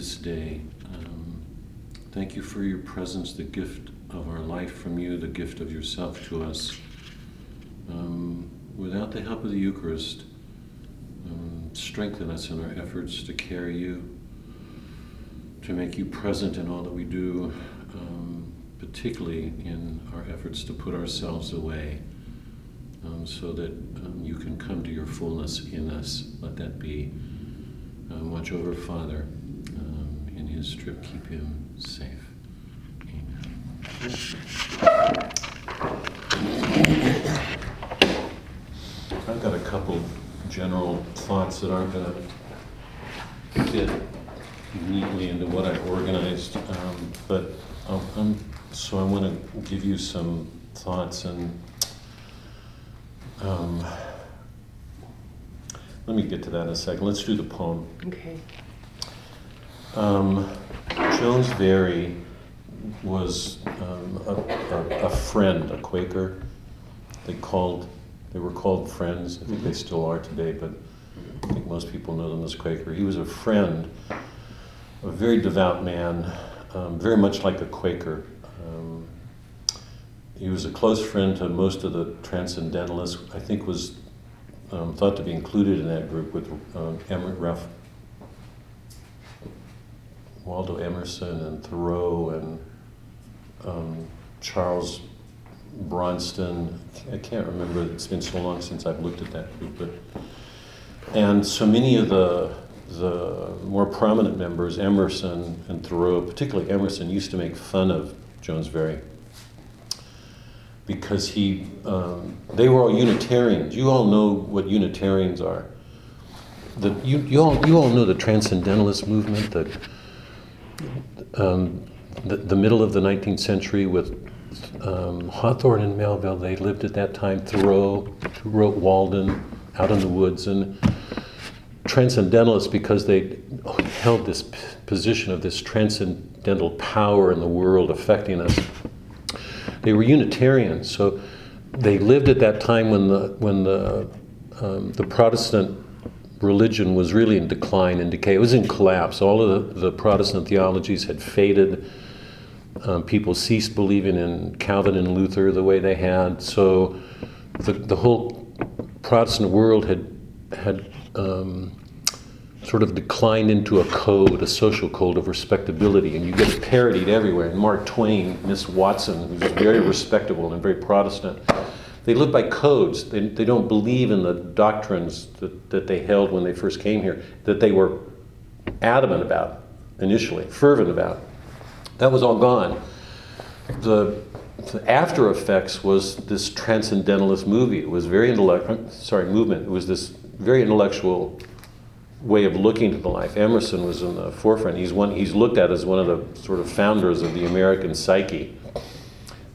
this day. Um, thank you for your presence, the gift of our life from you, the gift of yourself to us. Um, without the help of the Eucharist, um, strengthen us in our efforts to carry you, to make you present in all that we do, um, particularly in our efforts to put ourselves away um, so that um, you can come to your fullness in us. Let that be. Um, watch over Father his trip, keep him safe. Amen. I've got a couple general thoughts that aren't going to fit neatly into what I organized, um, but um, so I want to give you some thoughts and um, let me get to that in a second. Let's do the poem. Okay. Um, Jones Very was um, a, a, a, friend, a Quaker. They called, they were called friends. I think they still are today, but I think most people know them as Quaker. He was a friend, a very devout man, um, very much like a Quaker. Um, he was a close friend to most of the transcendentalists. I think was um, thought to be included in that group with um, Ralph, Waldo Emerson and Thoreau and um, Charles Bronson. I can't remember. It's been so long since I've looked at that group, but and so many of the the more prominent members, Emerson and Thoreau, particularly Emerson, used to make fun of Jones Very because he, um, they were all Unitarians. You all know what Unitarians are. The, you, you, all, you all know the Transcendentalist movement, that um, the, the middle of the 19th century with um, Hawthorne and Melville, they lived at that time, Thoreau, wrote Walden, Out in the Woods, and Transcendentalists because they held this position of this transcendental power in the world affecting us they were Unitarians, so they lived at that time when the when the um, the Protestant religion was really in decline and decay. It was in collapse. All of the, the Protestant theologies had faded. Um, people ceased believing in Calvin and Luther the way they had. So the the whole Protestant world had had um, sort of declined into a code, a social code of respectability, and you get parodied everywhere. And Mark Twain, Miss Watson, who's very respectable and very Protestant, they live by codes. They, they don't believe in the doctrines that, that they held when they first came here, that they were adamant about initially, fervent about. That was all gone. The, the after effects was this transcendentalist movie. It was very intellect, uh, sorry, movement. It was this very intellectual way of looking at the life. Emerson was in the forefront. He's one. He's looked at as one of the sort of founders of the American psyche.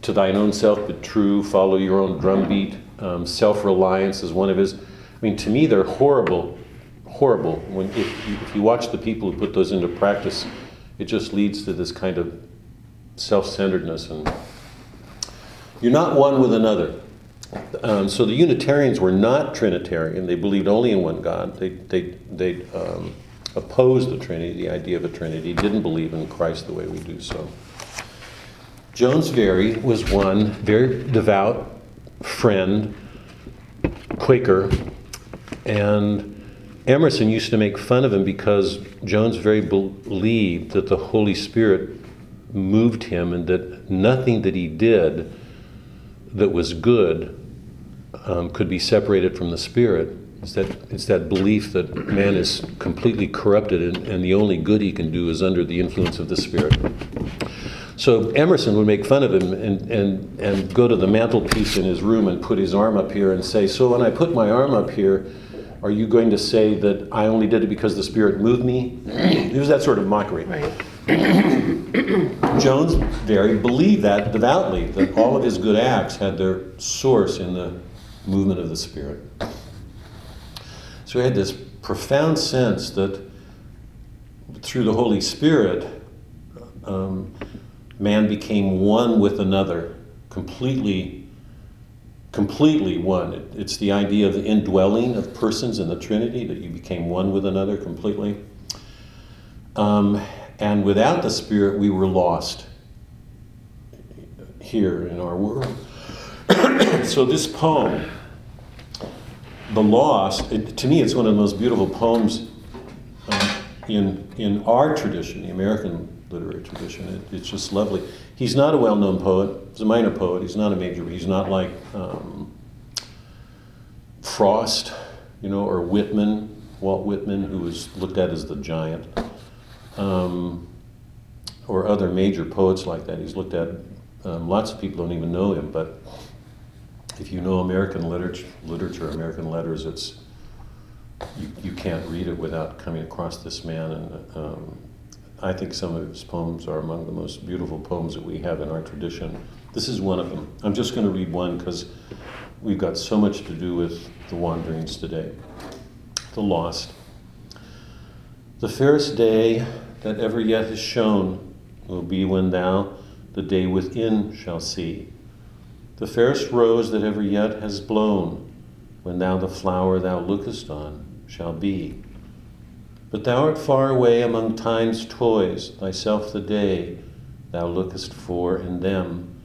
To thine own self be true. Follow your own drumbeat. Um, self-reliance is one of his. I mean, to me, they're horrible, horrible. When if you, if you watch the people who put those into practice, it just leads to this kind of self-centeredness and you're not one with another. Um, so the Unitarians were not Trinitarian. They believed only in one God. They, they, they um, opposed the Trinity, the idea of a Trinity, didn't believe in Christ the way we do so. Jones Very was one very devout friend, Quaker, and Emerson used to make fun of him because Jones Very believed that the Holy Spirit moved him and that nothing that he did that was good um, could be separated from the spirit. It's that, it's that belief that man is completely corrupted and, and the only good he can do is under the influence of the spirit. So Emerson would make fun of him and, and, and go to the mantelpiece in his room and put his arm up here and say, So when I put my arm up here, are you going to say that I only did it because the Spirit moved me? it was that sort of mockery. Right. Jones Very believed that devoutly, that all of his good acts had their source in the movement of the Spirit. So he had this profound sense that through the Holy Spirit, um, man became one with another, completely, completely one. It, it's the idea of the indwelling of persons in the Trinity, that you became one with another completely. Um, and without the Spirit, we were lost here in our world. so this poem, The Lost, it, to me, it's one of the most beautiful poems um, in, in our tradition, the American literary tradition. It, it's just lovely. He's not a well-known poet. He's a minor poet. He's not a major. He's not like um, Frost, you know, or Whitman, Walt Whitman, who was looked at as the giant, um, or other major poets like that. He's looked at. Um, lots of people don't even know him, but if you know American literature, literature American letters, it's you, you can't read it without coming across this man. And um, I think some of his poems are among the most beautiful poems that we have in our tradition. This is one of them. I'm just going to read one because we've got so much to do with the wanderings today. The lost. The fairest day that ever yet has shone will be when thou the day within shall see. The fairest rose that ever yet has blown, when thou the flower thou lookest on shall be. But thou art far away among time's toys, thyself the day thou lookest for in them,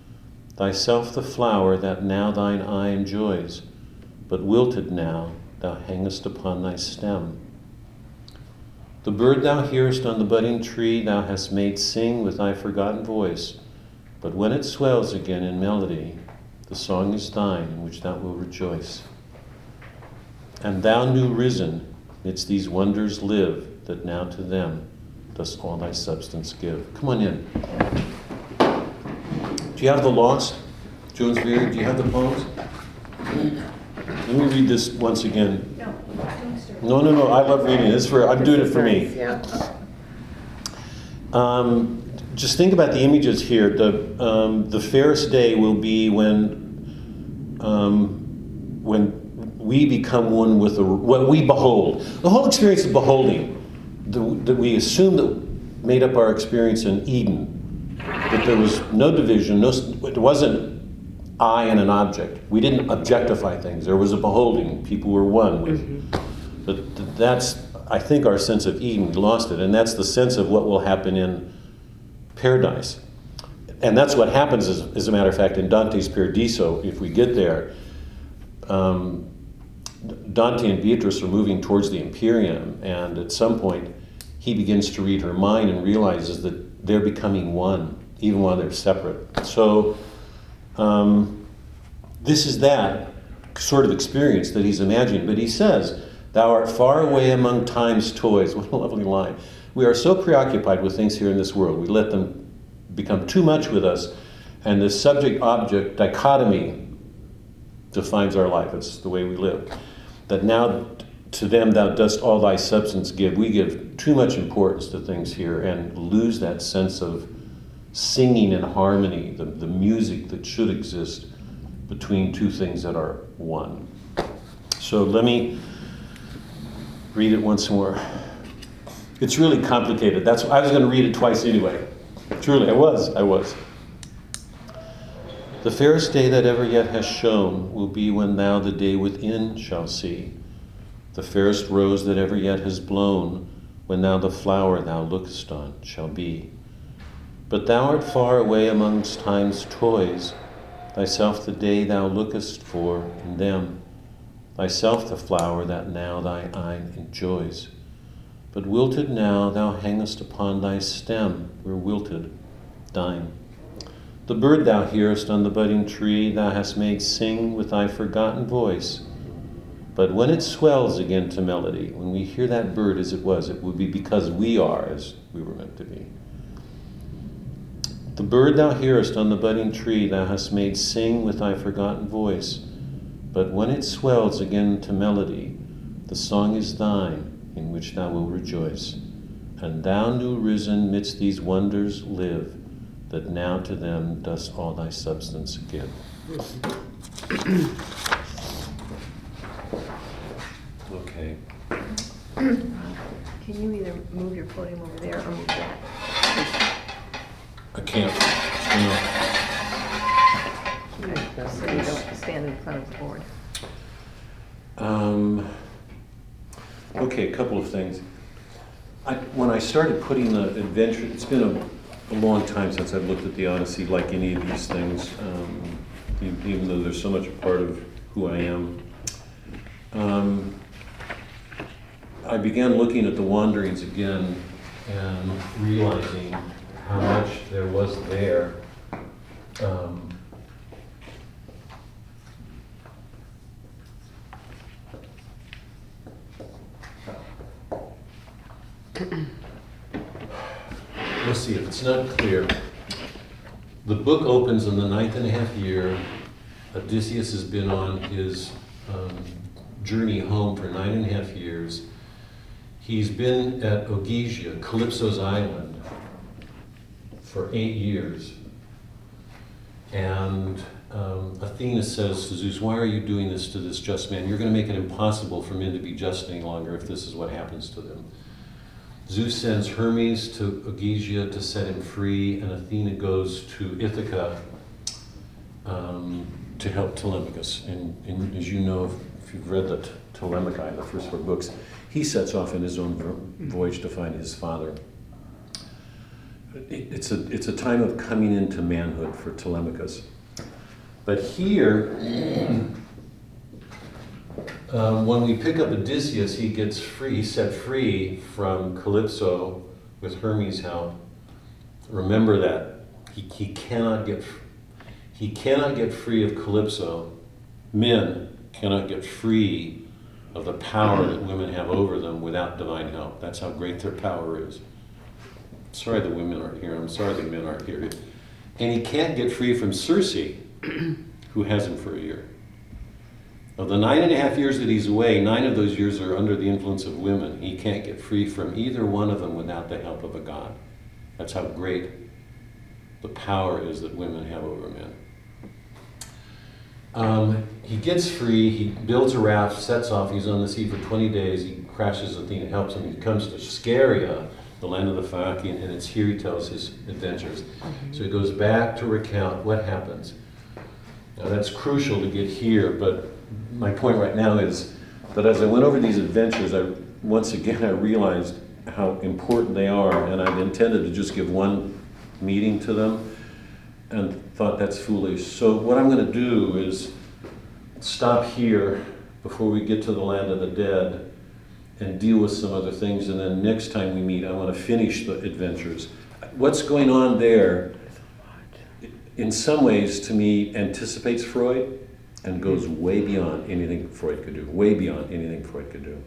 thyself the flower that now thine eye enjoys, but wilted now thou hangest upon thy stem. The bird thou hearest on the budding tree thou hast made sing with thy forgotten voice, but when it swells again in melody, the song is thine in which thou wilt rejoice. And thou new risen, midst these wonders live, that now to them dost all thy substance give. Come on in. Do you have the lost? Jones Very, do you have the poems? Let me read this once again. No, no, no, I love reading this for I'm doing it for me. Yeah. Um, just think about the images here. The, um, the fairest day will be when, um, when we become one with the, what we behold. The whole experience of beholding that we assume that made up our experience in Eden, that there was no division, no, it wasn't I and an object. We didn't objectify things. There was a beholding. People were one. We, Mm-hmm. but that's, I think, our sense of Eden. We lost it, and that's the sense of what will happen in paradise. And that's what happens, as, as a matter of fact, in Dante's Paradiso. If we get there, um, Dante and Beatrice are moving towards the Empyrean, and at some point, he begins to read her mind and realizes that they're becoming one, even while they're separate. So, um, this is that sort of experience that he's imagining. But he says, Thou art far away among time's toys. What a lovely line. We are so preoccupied with things here in this world, we let them become too much with us, and the subject object dichotomy defines our life. It's the way we live. That now to them thou dost all thy substance give. We give too much importance to things here and lose that sense of singing in harmony, the, the music that should exist between two things that are one. So let me read it once more. It's really complicated. That's I was going to read it twice anyway. Truly, I was. I was. The fairest day that ever yet has shone will be when thou the day within shall see. The fairest rose that ever yet has blown, when thou the flower thou lookest on shall be. But thou art far away amongst time's toys, thyself the day thou lookest for in them, thyself the flower that now thy eye enjoys. But wilted now thou hangest upon thy stem, where wilted thine. The bird thou hearest on the budding tree, thou hast made sing with thy forgotten voice. But when it swells again to melody, when we hear that bird as it was, it would be because we are as we were meant to be. The bird thou hearest on the budding tree, thou hast made sing with thy forgotten voice. But when it swells again to melody, the song is thine, in which thou wilt rejoice. And thou, new risen, midst these wonders live, that now to them dost all thy substance give. okay. Can you either move your podium over there or move that? I can't. So you don't stand in front of the board. Um, okay, a couple of things. I, when I started putting the adventure, it's been a, a long time since I've looked at the Odyssey like any of these things, um, even though they're so much a part of who I am. Um, I began looking at the wanderings again and realizing how much there was there. Um, Let's see, if it's not clear, the book opens in the ninth and a half year. Odysseus has been on his um, journey home for nine and a half years. He's been at Ogygia, Calypso's island, for eight years. And um, Athena says to Zeus, Why are you doing this to this just man? You're going to make it impossible for men to be just any longer if this is what happens to them. Zeus sends Hermes to Ogygia to set him free, and Athena goes to Ithaca um, to help Telemachus. And, and as you know, if you've read the T- Telemachus, the first four books, he sets off on his own voyage to find his father. It's a, it's a time of coming into manhood for Telemachus. But here, um, when we pick up Odysseus, he gets free, set free from Calypso with Hermes' help. Remember that he, he cannot get he cannot get free of Calypso. Men cannot get free of the power that women have over them without divine help. That's how great their power is. Sorry the women aren't here. I'm sorry the men aren't here. And he can't get free from Circe, who has him for a year. Of the nine and a half years that he's away, nine of those years are under the influence of women. He can't get free from either one of them without the help of a god. That's how great the power is that women have over men. Um, he gets free, he builds a raft, sets off, he's on the sea for 20 days, he crashes Athena, helps him, he comes to Scheria, the land of the Phaeacian, and it's here he tells his adventures. So he goes back to recount what happens. Now that's crucial to get here, but my point right now is that as I went over these adventures, I once again I realized how important they are, and I'd intended to just give one meeting to them, and thought that's foolish. So what I'm going to do is stop here before we get to the land of the dead and deal with some other things, and then next time we meet, I want to finish the adventures. What's going on there? in some ways, to me, anticipates Freud and goes way beyond anything Freud could do, way beyond anything Freud could do.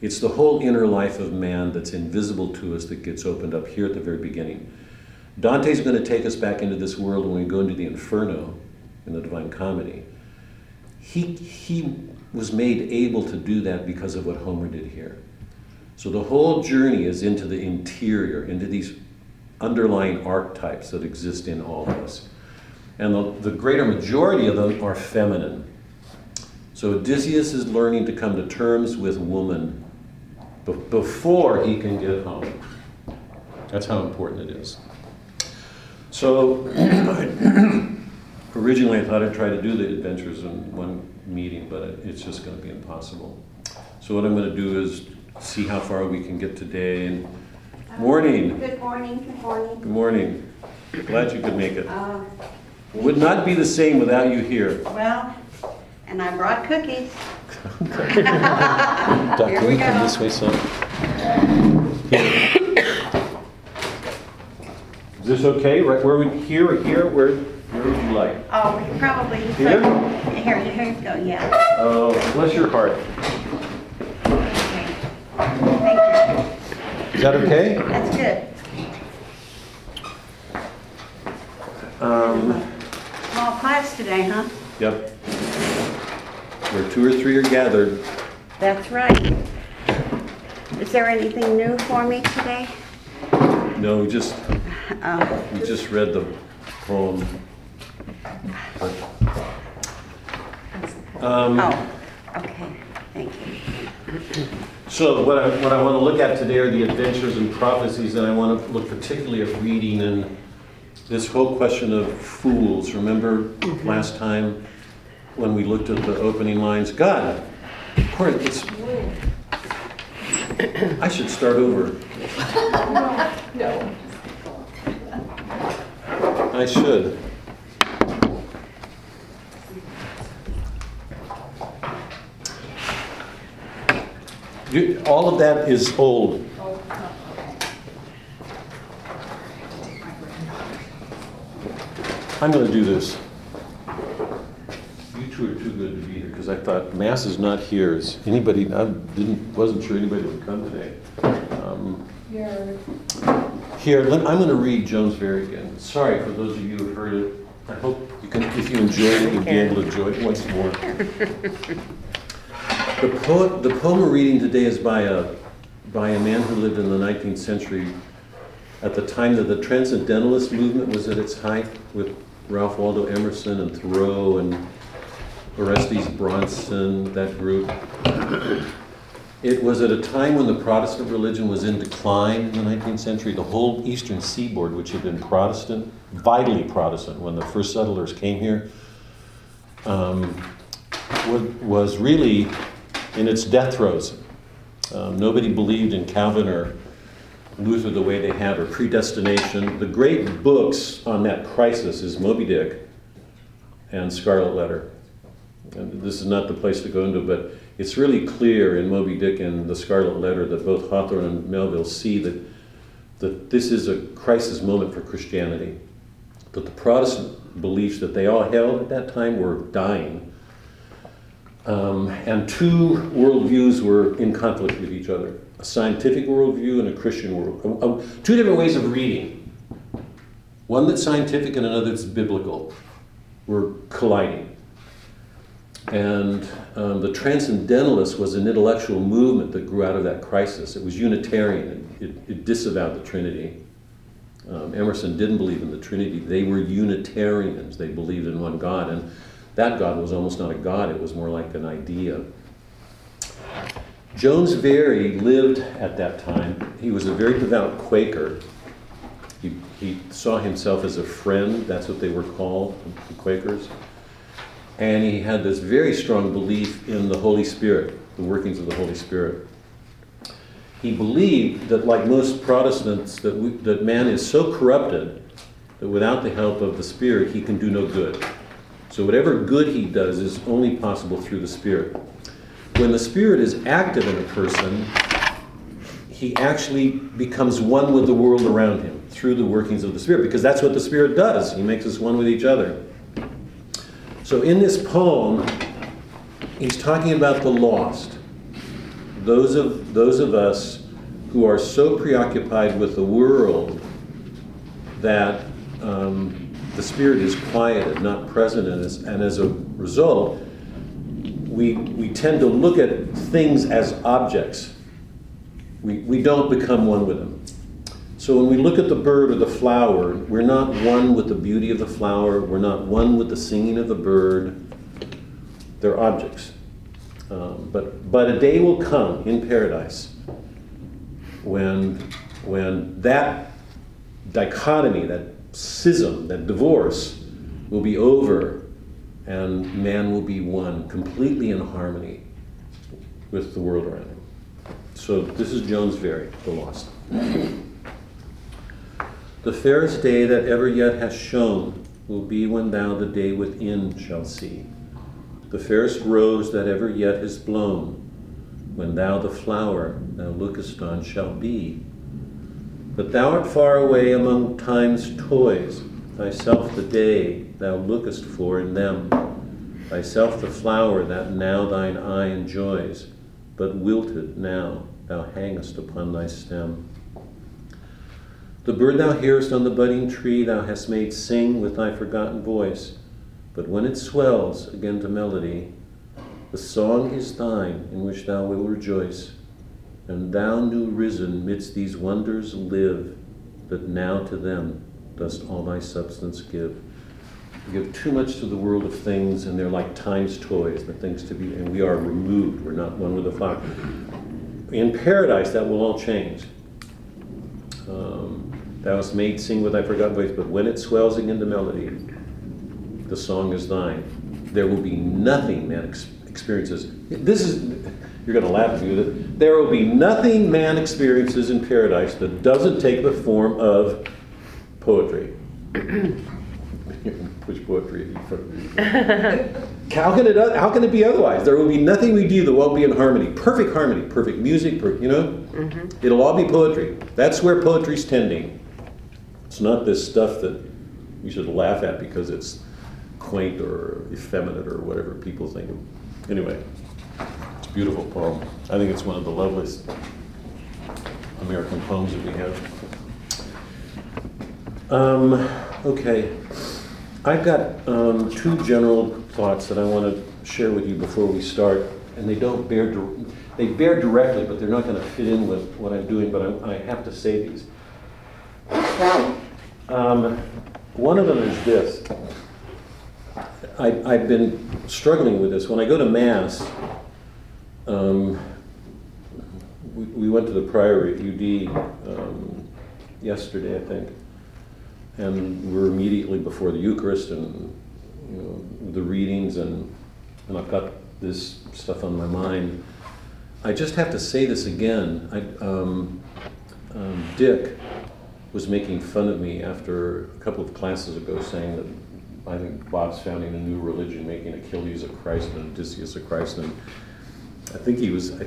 It's the whole inner life of man that's invisible to us that gets opened up here at the very beginning. Dante's going to take us back into this world when we go into the Inferno in the Divine Comedy. He, he was made able to do that because of what Homer did here. So the whole journey is into the interior, into these underlying archetypes that exist in all of us. And the, the greater majority of them are feminine. So Odysseus is learning to come to terms with woman be- before he can get home. That's how important it is. So originally I thought I'd try to do the adventures in one meeting, but it- it's just going to be impossible. So what I'm going to do is see how far we can get today. And morning. Good morning, good morning. Good morning. Glad you could make it. Uh, Would not be the same without you here. Well, and I brought cookies. Doc, Here we go. way, son? Is this okay? Right where we, here or here? Where, where would you like? Oh, we probably. Here? Here, here you go, yeah. Oh, bless your heart. Okay. Thank Is that okay? That's good. Um, Small class today, huh? yep. Where two or three are gathered. That's right. Is there anything new for me today? No, we just, Oh, we just read the poem. Um, oh, okay, thank you. So what I, what I want to look at today are the adventures and prophecies, and I want to look particularly at reading and this whole question of fools. Remember mm-hmm. last time when we looked at the opening lines? God, of course, it's, I should start over. No. I should. You, all of that is old. I'm gonna do this. You two are too good to be here, because I thought Mass is not here. Is anybody, I didn't, wasn't sure anybody would come today. Um, Here, let- I'm gonna read Jones Very again. Sorry for those of you who've heard it. I hope you can, if you enjoy it, you'll be able to enjoy it once more. The poet, the poem we're reading today is by a, by a man who lived in the 19th century at the time that the Transcendentalist movement was at its height with Ralph Waldo Emerson and Thoreau and Orestes Brownson, that group. It was at a time when the Protestant religion was in decline in the 19th century. The whole eastern seaboard, which had been Protestant, vitally Protestant when the first settlers came here, um, was really in its death throes. Um, nobody believed in Calvin or Luther the way they had, or predestination. The great books on that crisis is Moby Dick and Scarlet Letter. And this is not the place to go into, but it's really clear in Moby Dick and the Scarlet Letter that both Hawthorne and Melville see that, that this is a crisis moment for Christianity. That the Protestant beliefs that they all held at that time were dying. Um, and two worldviews were in conflict with each other a scientific worldview and a Christian world. uh, uh, two different ways of reading. One that's scientific and another that's biblical were colliding. And um, the Transcendentalist was an intellectual movement that grew out of that crisis. It was Unitarian, it, it, it disavowed the Trinity. Um, Emerson didn't believe in the Trinity. They were Unitarians. They believed in one God. And that God was almost not a God, it was more like an idea. Jones Very lived at that time. He was a very devout Quaker. He, he saw himself as a friend, that's what they were called, the Quakers. And he had this very strong belief in the Holy Spirit, the workings of the Holy Spirit. He believed that, like most Protestants, that, we, that man is so corrupted that without the help of the Spirit, he can do no good. So, whatever good he does is only possible through the Spirit. When the Spirit is active in a person, he actually becomes one with the world around him through the workings of the Spirit, because that's what the Spirit does. He makes us one with each other. So, in this poem, he's talking about the lost. Those of, those of us who are so preoccupied with the world that um, the Spirit is quieted, not present in us, and as a result, we, we tend to look at things as objects. We, we don't become one with them. So when we look at the bird or the flower, we're not one with the beauty of the flower, we're not one with the singing of the bird. They're objects. Um, but, but a day will come in paradise when, when that dichotomy, that schism, that divorce will be over and man will be one, completely in harmony with the world around him. So this is Jones Very, The Lost. The fairest day that ever yet has shone will be when thou the day within shall see. The fairest rose that ever yet has blown, when thou the flower thou lookest on shall be. But thou art far away among time's toys, thyself the day thou lookest for in them, thyself the flower that now thine eye enjoys, but wilted now thou hangest upon thy stem. The bird thou hearest on the budding tree thou hast made sing with thy forgotten voice, but when it swells again to melody, the song is thine in which thou wilt rejoice. And thou, new risen, midst these wonders live, that now to them dost all thy substance give. We give too much to the world of things, and they're like time's toys, the things to be, and we are removed. We're not one with the flower. In paradise, that will all change. Um, thou hast made sing with thy forgotten voice, but when it swells again to melody, the song is thine. There will be nothing man ex- experiences. This is you're going to laugh at me. There will be nothing man experiences in paradise that doesn't take the form of poetry. Push poetry in front of me. How can it? How can it be otherwise? There will be nothing we do that won't be in harmony. Perfect harmony, perfect music. Per, you know, mm-hmm. it'll all be poetry. That's where poetry's tending. It's not this stuff that you should laugh at because it's quaint or effeminate or whatever people think. of. Anyway, it's a beautiful poem. I think it's one of the loveliest American poems that we have. Um, okay, I've got um, two general thoughts that I want to share with you before we start, and they don't bear dir- they bear directly, but they're not going to fit in with what I'm doing. But I, I have to say these. Um, one of them is this. I, I've been struggling with this. When I go to Mass, um, we, we went to the Priory at UD um, yesterday, I think, and we're immediately before the Eucharist and you know, the readings, and, and I've got this stuff on my mind. I just have to say this again. I, um, um, Dick was making fun of me after a couple of classes ago, saying that I think Bob's founding a new religion, making Achilles a Christ and Odysseus a Christ, and I think he was. I,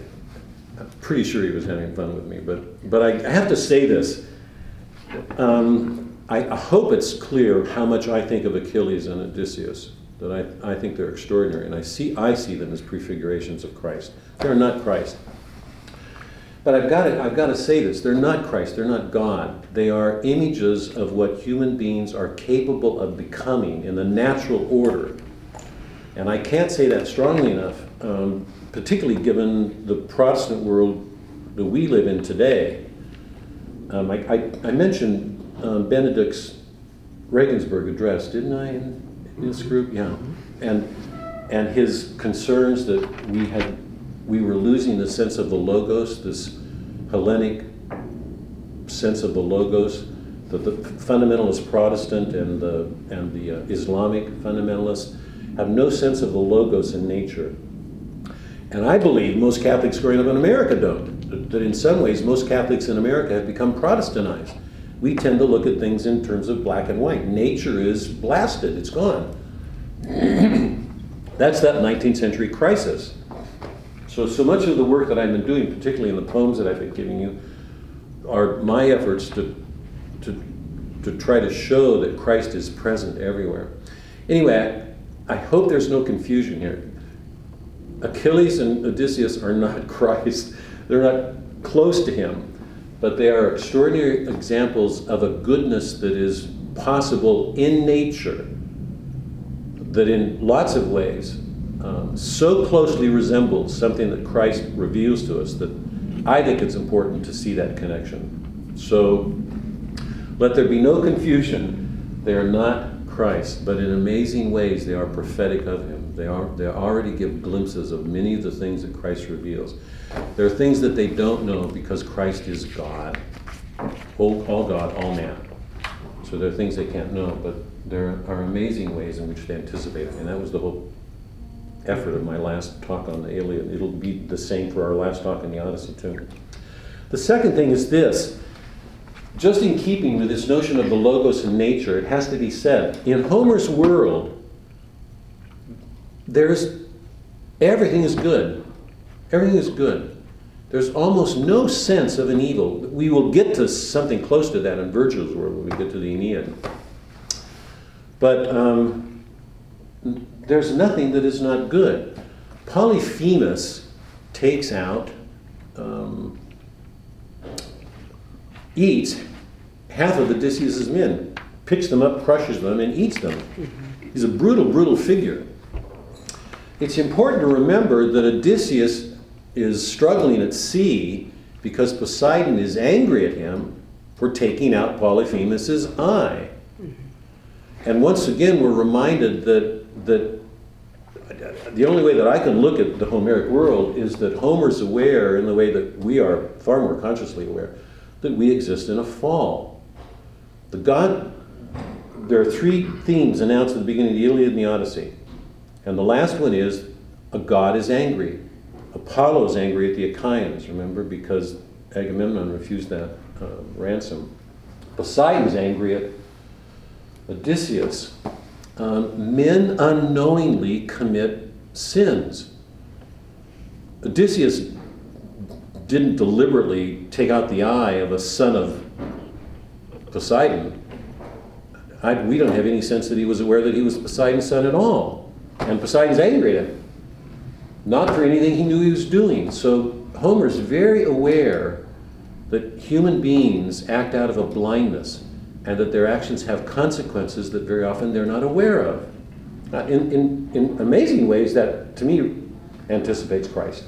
I'm pretty sure he was having fun with me, but but I, I have to say this. Um, I, I hope it's clear how much I think of Achilles and Odysseus. That I, I think they're extraordinary, and I see I see them as prefigurations of Christ. They're not Christ. But I've got, to, I've got to say this they're not Christ, they're not God. They are images of what human beings are capable of becoming in the natural order. And I can't say that strongly enough, um, particularly given the Protestant world that we live in today. Um, I, I, I, mentioned um, Benedict's Regensburg address, didn't I, in, in this group? Yeah. And, and his concerns that we had we were losing the sense of the logos, this Hellenic sense of the logos, that the fundamentalist Protestant and the, and the uh, Islamic fundamentalists have no sense of the logos in nature. And I believe most Catholics growing up in America don't. That, that in some ways, most Catholics in America have become Protestantized. We tend to look at things in terms of black and white. Nature is blasted, it's gone. That's that 19th century crisis. So, so much of the work that I've been doing, particularly in the poems that I've been giving you, are my efforts to, to, to try to show that Christ is present everywhere. Anyway, I, I hope there's no confusion here. Achilles and Odysseus are not Christ, they're not close to him, but they are extraordinary examples of a goodness that is possible in nature, that in lots of ways um, so closely resembles something that Christ reveals to us that I think it's important to see that connection. So let there be no confusion. They are not Christ, but in amazing ways they are prophetic of Him. They, are, they already give glimpses of many of the things that Christ reveals. There are things that they don't know because Christ is God, all, all God, all man. So there are things they can't know, but there are amazing ways in which they anticipate it. And that was the whole effort of my last talk on the Iliad. It'll be the same for our last talk in the Odyssey, too. The second thing is this. Just in keeping with this notion of the logos in nature, it has to be said in Homer's world, there's everything is good. Everything is good. There's almost no sense of an evil. We will get to something close to that in Virgil's world when we get to the Aeneid. But um, there's nothing that is not good. Polyphemus takes out, um, eats half of Odysseus's men, picks them up, crushes them, and eats them. He's a brutal, brutal figure. It's important to remember that Odysseus is struggling at sea because Poseidon is angry at him for taking out Polyphemus's eye. And once again, we're reminded that, that the only way that I can look at the Homeric world is that Homer's aware, in the way that we are far more consciously aware, that we exist in a fall. The God, there are three themes announced at the beginning of the Iliad and the Odyssey. And the last one is a God is angry. Apollo is angry at the Achaeans, remember, because Agamemnon refused that uh, ransom. Poseidon's angry at Odysseus. Um, men unknowingly commit sins. Odysseus didn't deliberately take out the eye of a son of Poseidon. I, we don't have any sense that he was aware that he was Poseidon's son at all. And Poseidon's angry at him. Not for anything he knew he was doing. So Homer's very aware that human beings act out of a blindness and that their actions have consequences that very often they're not aware of. Uh, in, in, in amazing ways that, to me, anticipates Christ.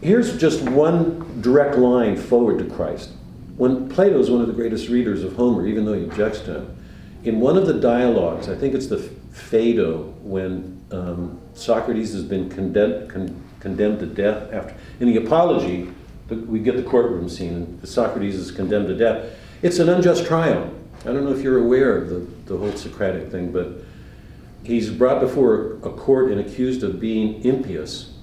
Here's just one direct line forward to Christ. When Plato is one of the greatest readers of Homer, even though he objects to him, in one of the dialogues, I think it's the Phaedo, when um, Socrates has been condemned, con- condemned to death after, in the Apology, the, we get the courtroom scene, and Socrates is condemned to death. It's an unjust trial. I don't know if you're aware of the, the whole Socratic thing, but he's brought before a court and accused of being impious.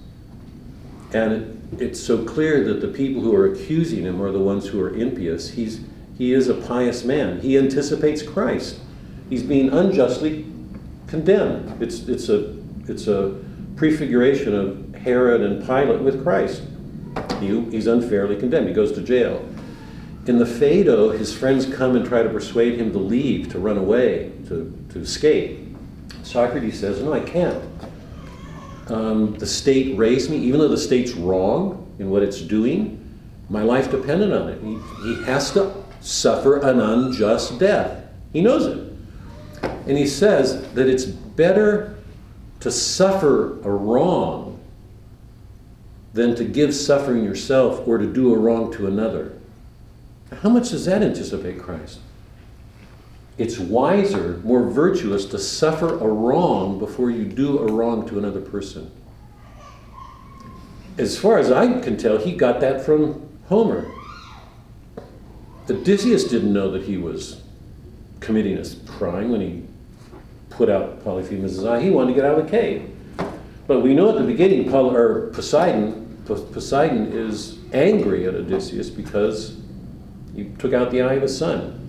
And it, it's so clear that the people who are accusing him are the ones who are impious. He's, he is a pious man. He anticipates Christ. He's being unjustly condemned. It's, it's, a, it's a prefiguration of Herod and Pilate with Christ. He, he's unfairly condemned. He goes to jail. In the Phaedo, his friends come and try to persuade him to leave, to run away, to, to escape. Socrates says, No, I can't. Um, the state raised me, even though the state's wrong in what it's doing, my life depended on it. He, he has to suffer an unjust death. He knows it. And he says that it's better to suffer a wrong than to give suffering yourself or to do a wrong to another. How much does that anticipate Christ? It's wiser, more virtuous to suffer a wrong before you do a wrong to another person. As far as I can tell, he got that from Homer. Odysseus didn't know that he was committing a crime when he put out Polyphemus' eye. He wanted to get out of the cave. But we know at the beginning, or Poseidon, Poseidon is angry at Odysseus because he took out the eye of his son.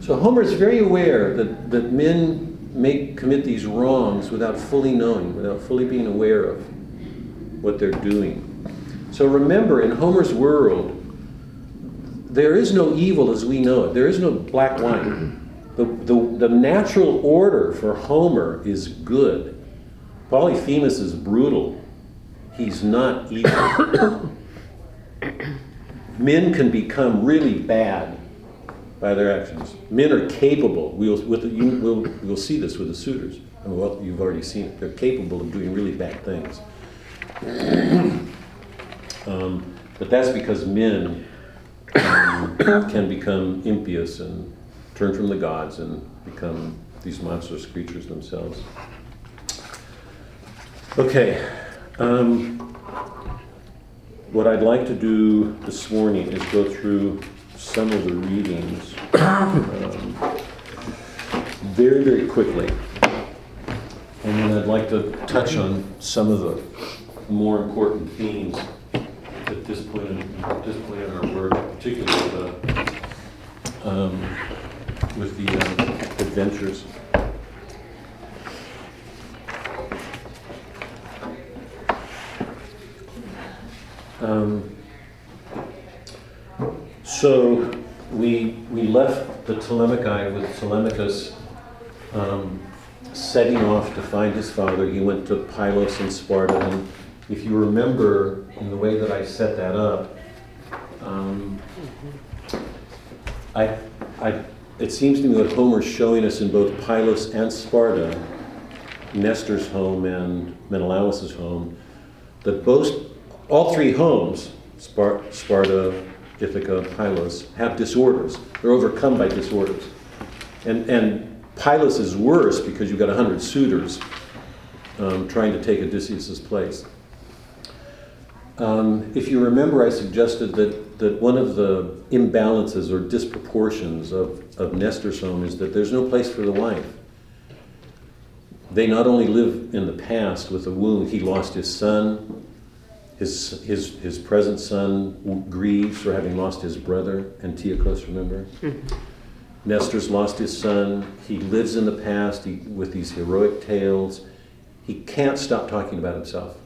So Homer is very aware that, that men make commit these wrongs without fully knowing, without fully being aware of what they're doing. So remember, in Homer's world, there is no evil as we know it. There is no black white. The, the, the natural order for Homer is good. Polyphemus is brutal. He's not evil. Men can become really bad by their actions. Men are capable. We'll, with the, you, we'll, we'll see this with the suitors. Well, you've already seen it. They're capable of doing really bad things. um, but that's because men can become impious and turn from the gods and become these monstrous creatures themselves. Okay. Um, what I'd like to do this morning is go through some of the readings um, very, very quickly. And then I'd like to touch on some of the more important themes at this point in, at this point in our work, particularly the, um, with the um, adventures. Um, so we, we left the Telemachy with Telemachus um, setting off to find his father. He went to Pylos in Sparta. And if you remember in the way that I set that up, um, I, I, it seems to me that Homer's showing us in both Pylos and Sparta, Nestor's home and Menelaus' home, that both, all three homes, Spar- Sparta, Ithaca, Pylos, have disorders. They're overcome by disorders. And, and Pylos is worse because you've got 100 suitors um, trying to take Odysseus' place. Um, if you remember, I suggested that, that one of the imbalances or disproportions of, of Nestor's home is that there's no place for the wife. they not only live in the past with a wound, he lost his son, his, his, his present son grieves for having lost his brother, Antiochus, remember? Nestor's lost his son. He lives in the past he, with these heroic tales. He can't stop talking about himself.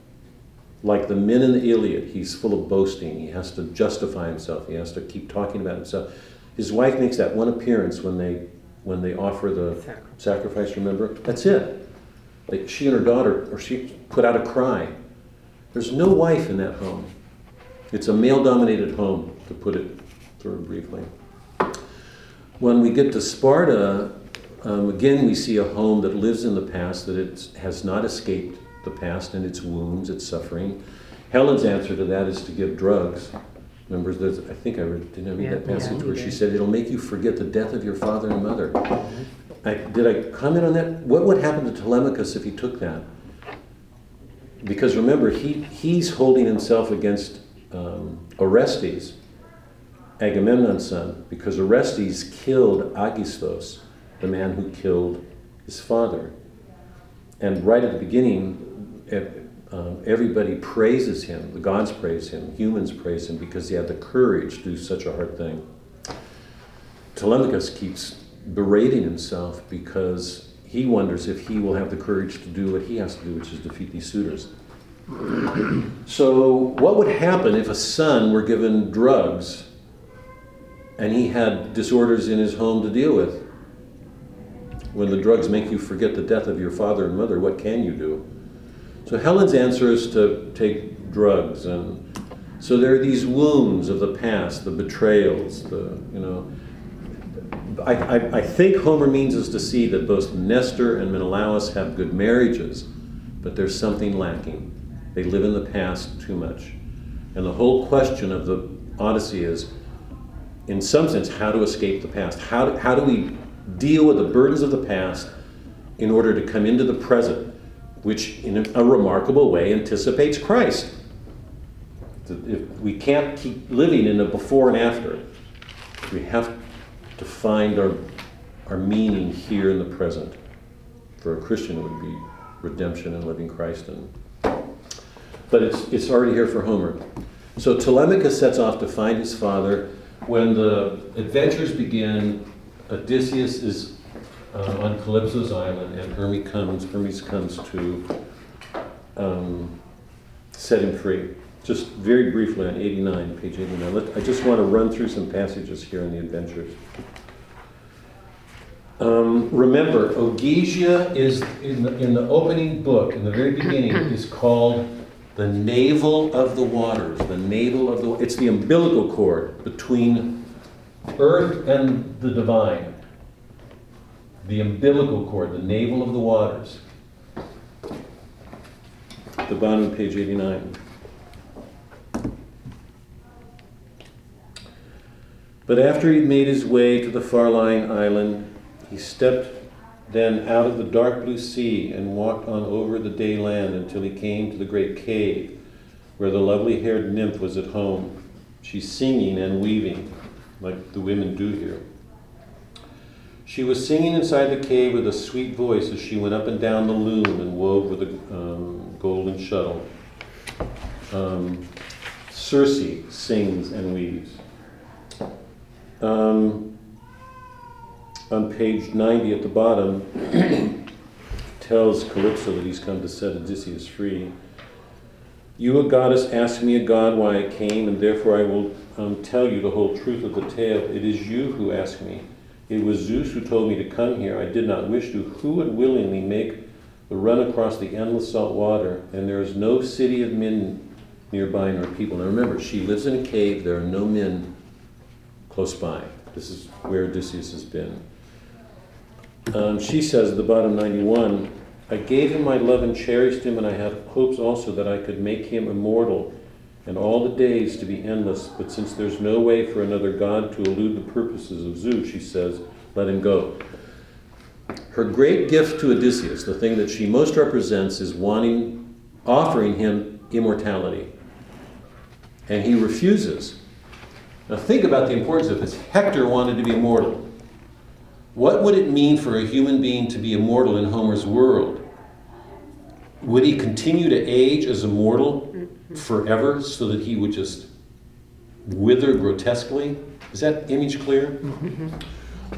Like the men in the Iliad, he's full of boasting. He has to justify himself. He has to keep talking about himself. His wife makes that one appearance when they when they offer the Sacrifice. sacrifice. Remember, that's it. Like she and her daughter, or she put out a cry. There's no wife in that home. It's a male-dominated home, to put it sort of briefly. When we get to Sparta, um, again we see a home that lives in the past, that it has not escaped the past and its wounds, its suffering. Helen's answer to that is to give drugs. Remember, I think I read, didn't I read Yeah, that passage yeah, where she said it'll make you forget the death of your father and mother. I, did I comment on that? What would happen to Telemachus if he took that? Because remember, he, he's holding himself against um, Orestes, Agamemnon's son, because Orestes killed Aegisthus, the man who killed his father. And right at the beginning, um, everybody praises him. The gods praise him, humans praise him because he had the courage to do such a hard thing. Telemachus keeps berating himself because he wonders if he will have the courage to do what he has to do, which is defeat these suitors. So, what would happen if a son were given drugs and he had disorders in his home to deal with? When the drugs make you forget the death of your father and mother, what can you do? So, Helen's answer is to take drugs. And so, there are these wounds of the past, the betrayals, the, you know. I, I, I think Homer means us to see that both Nestor and Menelaus have good marriages, but there's something lacking. They live in the past too much. And the whole question of the Odyssey is, in some sense, how to escape the past. How do, how do we deal with the burdens of the past in order to come into the present, which in a, remarkable way anticipates Christ? If we can't keep living in a before and after, we have to find our, our meaning here in the present. For a Christian, it would be redemption and living Christ. And, but it's, it's already here for Homer. So Telemachus sets off to find his father. When the adventures begin, Odysseus is uh, on Calypso's island, and Hermes comes, Hermes comes to um, set him free. Just very briefly on 89, page 89. Let, I just want to run through some passages here in the adventures. Um, remember, Ogygia is in the, in the opening book, in the very beginning, is called the navel of the waters. The navel of the it's the umbilical cord between earth and the divine. The umbilical cord, the navel of the waters. The bottom of page 89. But after he'd made his way to the far-lying island, he stepped then out of the dark blue sea and walked on over the day land until he came to the great cave where the lovely haired nymph was at home. She's singing and weaving, like the women do here. She was singing inside the cave with a sweet voice as she went up and down the loom and wove with a um, golden shuttle. Um, Circe sings and weaves. Um, on page 90 at the bottom, tells Calypso that he's come to set Odysseus free. You, a goddess, ask me, a god, why I came, and therefore I will um, tell you the whole truth of the tale. It is you who ask me. It was Zeus who told me to come here. I did not wish to. Who would willingly make the run across the endless salt water? And there is no city of men nearby nor people. Now remember, she lives in a cave. There are no men close by. This is where Odysseus has been. Um, she says at the bottom 91, I gave him my love and cherished him, and I had hopes also that I could make him immortal and all the days to be endless. But since there's no way for another god to elude the purposes of Zeus, she says, let him go. Her great gift to Odysseus, the thing that she most represents, is wanting, offering him immortality. And he refuses. Now think about the importance of this. Hector wanted to be immortal. What would it mean for a human being to be immortal in Homer's world? would he continue to age as a mortal mm. Forever so that he would just wither grotesquely? Is that image clear?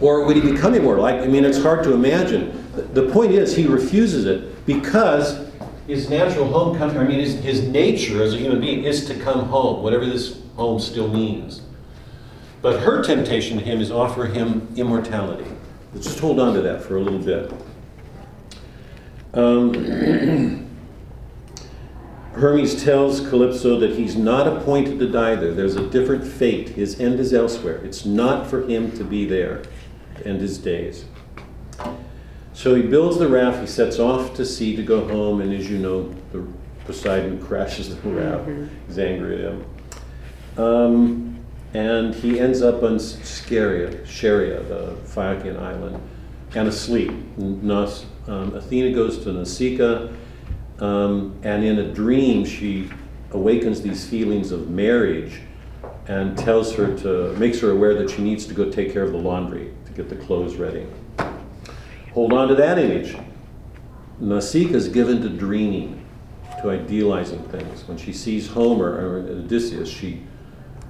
Or would he become immortal? I, I mean, it's hard to imagine. The, the point is, he refuses it because his natural home country, I mean, his, his nature as a human being is to come home, whatever this home still means. But her temptation to him is offer him immortality. Let's just hold on to that for a little bit. Um, Hermes tells Calypso that he's not appointed to die there. There's a different fate. His end is elsewhere. It's not for him to be there to end his days. So he builds the raft. He sets off to sea to go home, and as you know, the Poseidon crashes the raft. He's angry at him. Um, and he ends up on Scheria, Scheria, the Phaeacian island, and asleep. Nas, um, Athena goes to Nausicaa, um, and in a dream, she awakens these feelings of marriage and tells her to, makes her aware that she needs to go take care of the laundry to get the clothes ready. Hold on to that image. Nausicaa is given to dreaming, to idealizing things. When she sees Homer or Odysseus, she,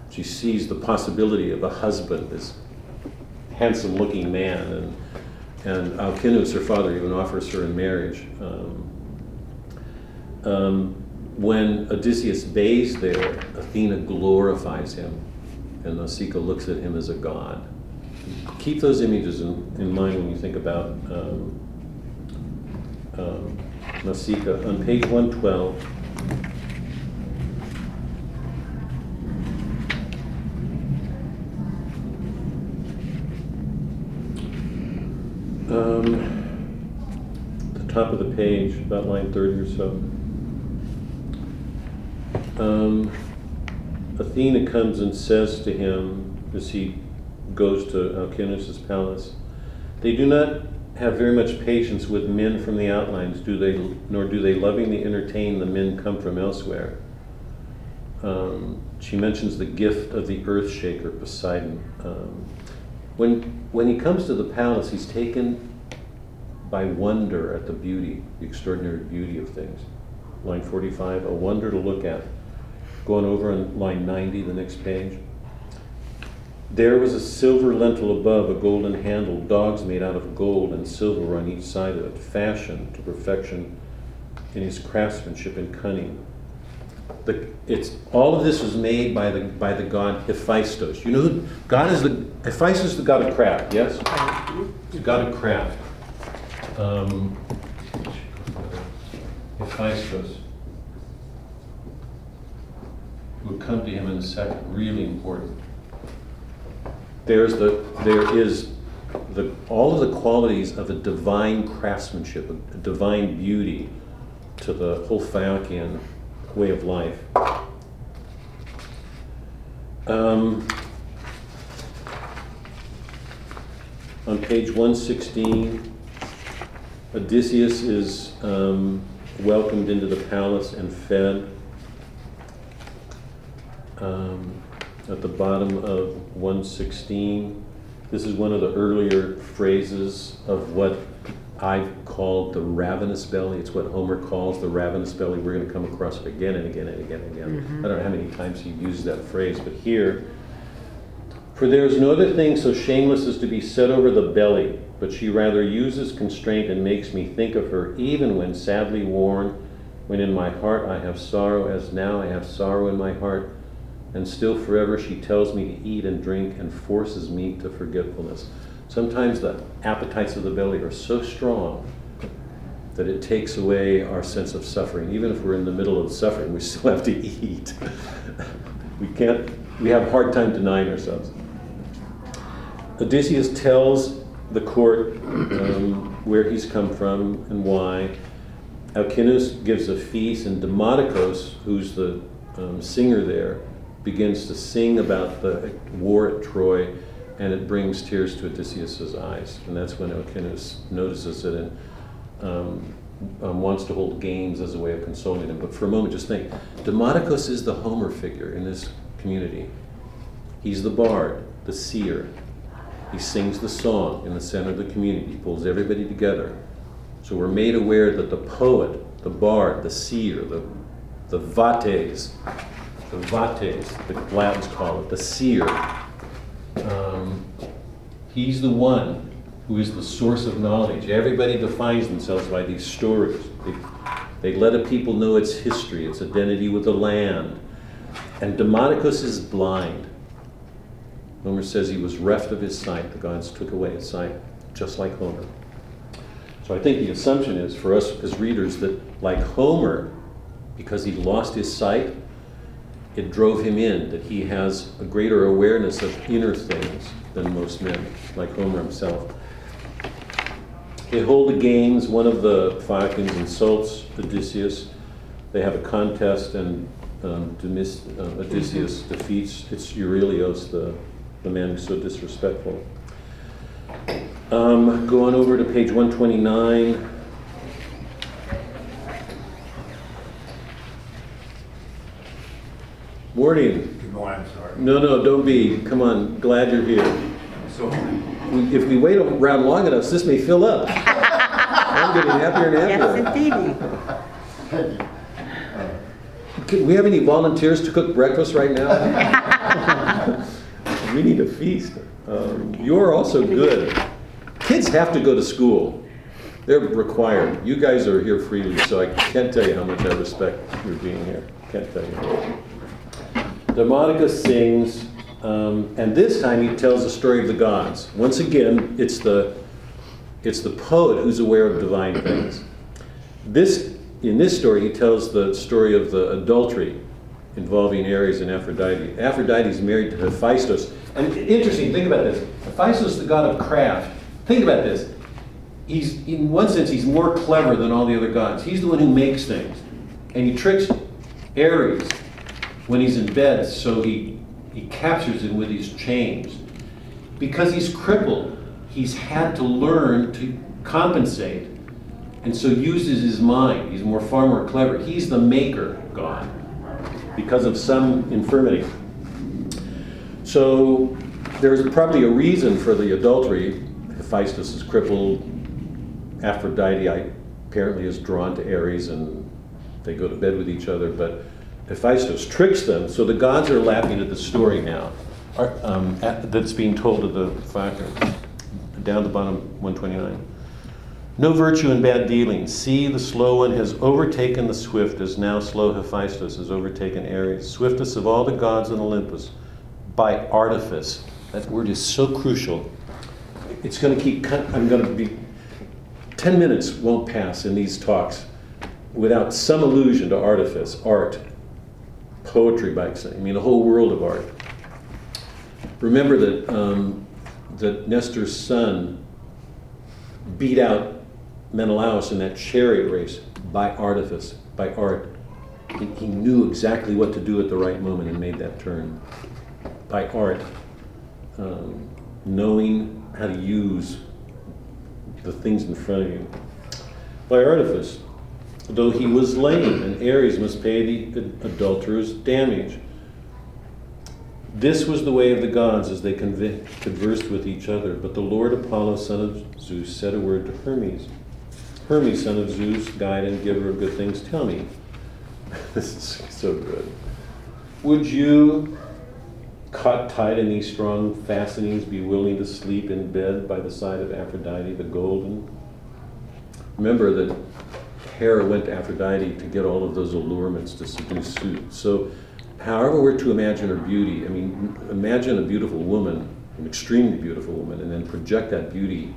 she sees the possibility of a husband, this handsome looking man, and, and Alcinous, her father, even offers her in marriage. Um, um, when Odysseus bathes there, Athena glorifies him, and Nausicaa looks at him as a god. Keep those images in, in mind when you think about um, um, Nausicaa. On page 112, um, the top of the page, about line 30 or so. Um, Athena comes and says to him as he goes to Alcinous' palace, They do not have very much patience with men from the outlines, do they, nor do they lovingly entertain the men come from elsewhere. Um, she mentions the gift of the earth shaker, Poseidon. Um, when, when he comes to the palace, he's taken by wonder at the beauty, the extraordinary beauty of things. Line 45, a wonder to look at. Going over on line 90, the next page. There was a silver lintel above, a golden handle, dogs made out of gold and silver on each side of it, fashioned to perfection in his craftsmanship and cunning. The, it's all of this was made by the by the god Hephaestus. You know, God is the Hephaestus, is the god of craft. Yes, the god of craft. Um, Hephaestus will come to him in a second. Really important there's the, there is the, all of the qualities of a divine craftsmanship, a, divine beauty to the whole Phaeacian way of life. Um, on page 116, Odysseus is um, welcomed into the palace and fed. Um, at the bottom of 116. This is one of the earlier phrases of what I've called the ravenous belly. It's what Homer calls the ravenous belly. We're going to come across it again and again and again and again. Mm-hmm. I don't know how many times he uses that phrase, but here, for there is no other thing so shameless as to be set over the belly, but she rather uses constraint and makes me think of her, even when sadly worn, when in my heart I have sorrow, as now I have sorrow in my heart and still forever she tells me to eat and drink and forces me to forgetfulness. Sometimes the appetites of the belly are so strong that it takes away our sense of suffering. Even if we're in the middle of suffering, we still have to eat. we can't, we have a hard time denying ourselves. Odysseus tells the court um, where he's come from and why. Alcinous gives a feast, and Demodocus, who's the um, singer there, begins to sing about the war at Troy, and it brings tears to Odysseus's eyes. And that's when Alcinous notices it and um, um, wants to hold games as a way of consoling him. But for a moment, just think Demodocus is the Homer figure in this community. He's the bard, the seer. He sings the song in the center of the community, he pulls everybody together. So we're made aware that the poet the bard, the seer, the, the vates, the vates, the Latins call it, the seer. Um, he's the one who is the source of knowledge. Everybody defines themselves by these stories. They, they let a people know its history, its identity with the land. And Demodocus is blind. Homer says he was reft of his sight. The gods took away his sight, just like Homer. So I think the assumption is for us as readers that, like Homer, because he lost his sight, it drove him in, that he has a greater awareness of inner things than most men, like Homer himself. They hold the games. One of the Phaeacians insults Odysseus. They have a contest, and um, Demis, uh, Odysseus defeats it's Eurylochus, the, the man who's so disrespectful. Um, go on over to page 129. Morning. Good morning, sorry. No, no, don't be. Come on, glad you're here. So, If we wait around long enough, this may fill up. I'm getting happier and Yes, happier. indeedy. Can we have any volunteers to cook breakfast right now? We need a feast. Um, You're also good. Kids have to go to school. They're required. You guys are here freely, so I can't tell you how much I respect your being here. Can't tell you. Demodocus sings, um, and this time he tells the story of the gods. Once again, it's the, it's the poet who's aware of divine things. This, in this story, he tells the story of the adultery involving Ares and Aphrodite. Aphrodite is married to Hephaestus. And interesting, think about this. Hephaestus, the god of craft. Think about this. He's, in one sense, he's more clever than all the other gods. He's the one who makes things. And he tricks Ares when he's in bed, so he, he captures him with his chains. Because he's crippled, he's had to learn to compensate and so uses his mind. He's more far more clever. He's the maker god because of some infirmity. So there's probably a reason for the adultery. Hephaestus is crippled. Aphrodite apparently is drawn to Ares and they go to bed with each other. But Hephaestus tricks them, so the gods are laughing at the story now um, at, that's being told to the factor. Down the bottom, 129. No virtue in bad dealing. See, the slow one has overtaken the swift, as now slow Hephaestus has overtaken Ares, swiftest of all the gods in Olympus, by artifice. That word is so crucial. It's going to keep, I'm going to be, 10 minutes won't pass in these talks without some allusion to artifice, art, poetry by extension. I mean, the whole world of art. Remember that, um, that Nestor's son beat out Menelaus in that chariot race by artifice, by art. He, he knew exactly what to do at the right moment and made that turn. By art, um, knowing how to use the things in front of you. By artifice, though he was lame, and Ares must pay the adulterer's damage. This was the way of the gods as they conv- conversed with each other. But the Lord Apollo, son of Zeus, said a word to Hermes. Hermes, son of Zeus, guide and giver of good things, tell me. this is so good. Would you, caught tight in these strong fastenings, be willing to sleep in bed by the side of Aphrodite the golden? Remember that Hera went to Aphrodite to get all of those allurements to seduce Zeus. So however we're to imagine her beauty, I mean, imagine a beautiful woman, an extremely beautiful woman, and then project that beauty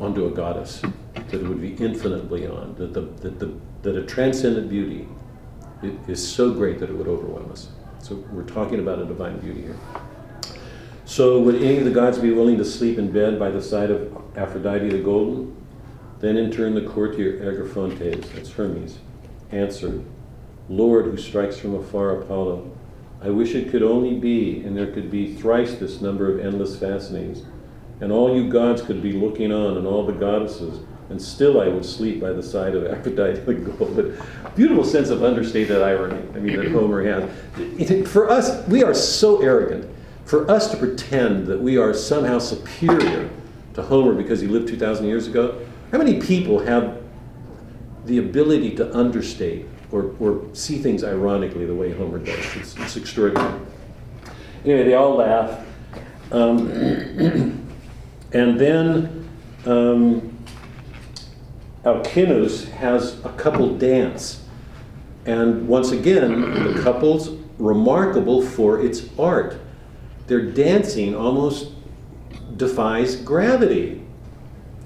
onto a goddess, that it would be infinite beyond, that, the, that, the, that a transcendent beauty is so great that it would overwhelm us. So we're talking about a divine beauty here. So would any of the gods be willing to sleep in bed by the side of Aphrodite the Golden? Then in turn the courtier Argeiphontes, that's Hermes, answered, Lord, who strikes from afar Apollo, I wish it could only be, and there could be thrice this number of endless fastenings, and all you gods could be looking on, and all the goddesses, and still I would sleep by the side of Aphrodite the Golden. Beautiful sense of understated irony, I mean, that Homer has. For us, we are so arrogant. For us to pretend that we are somehow superior to Homer because he lived 2,000 years ago, how many people have the ability to understate or, or see things ironically the way Homer does. It's, it's extraordinary. Anyway, they all laugh. Um, and then um, Alcinous has a couple dance. And once again, the couple's remarkable for its art. Their dancing almost defies gravity.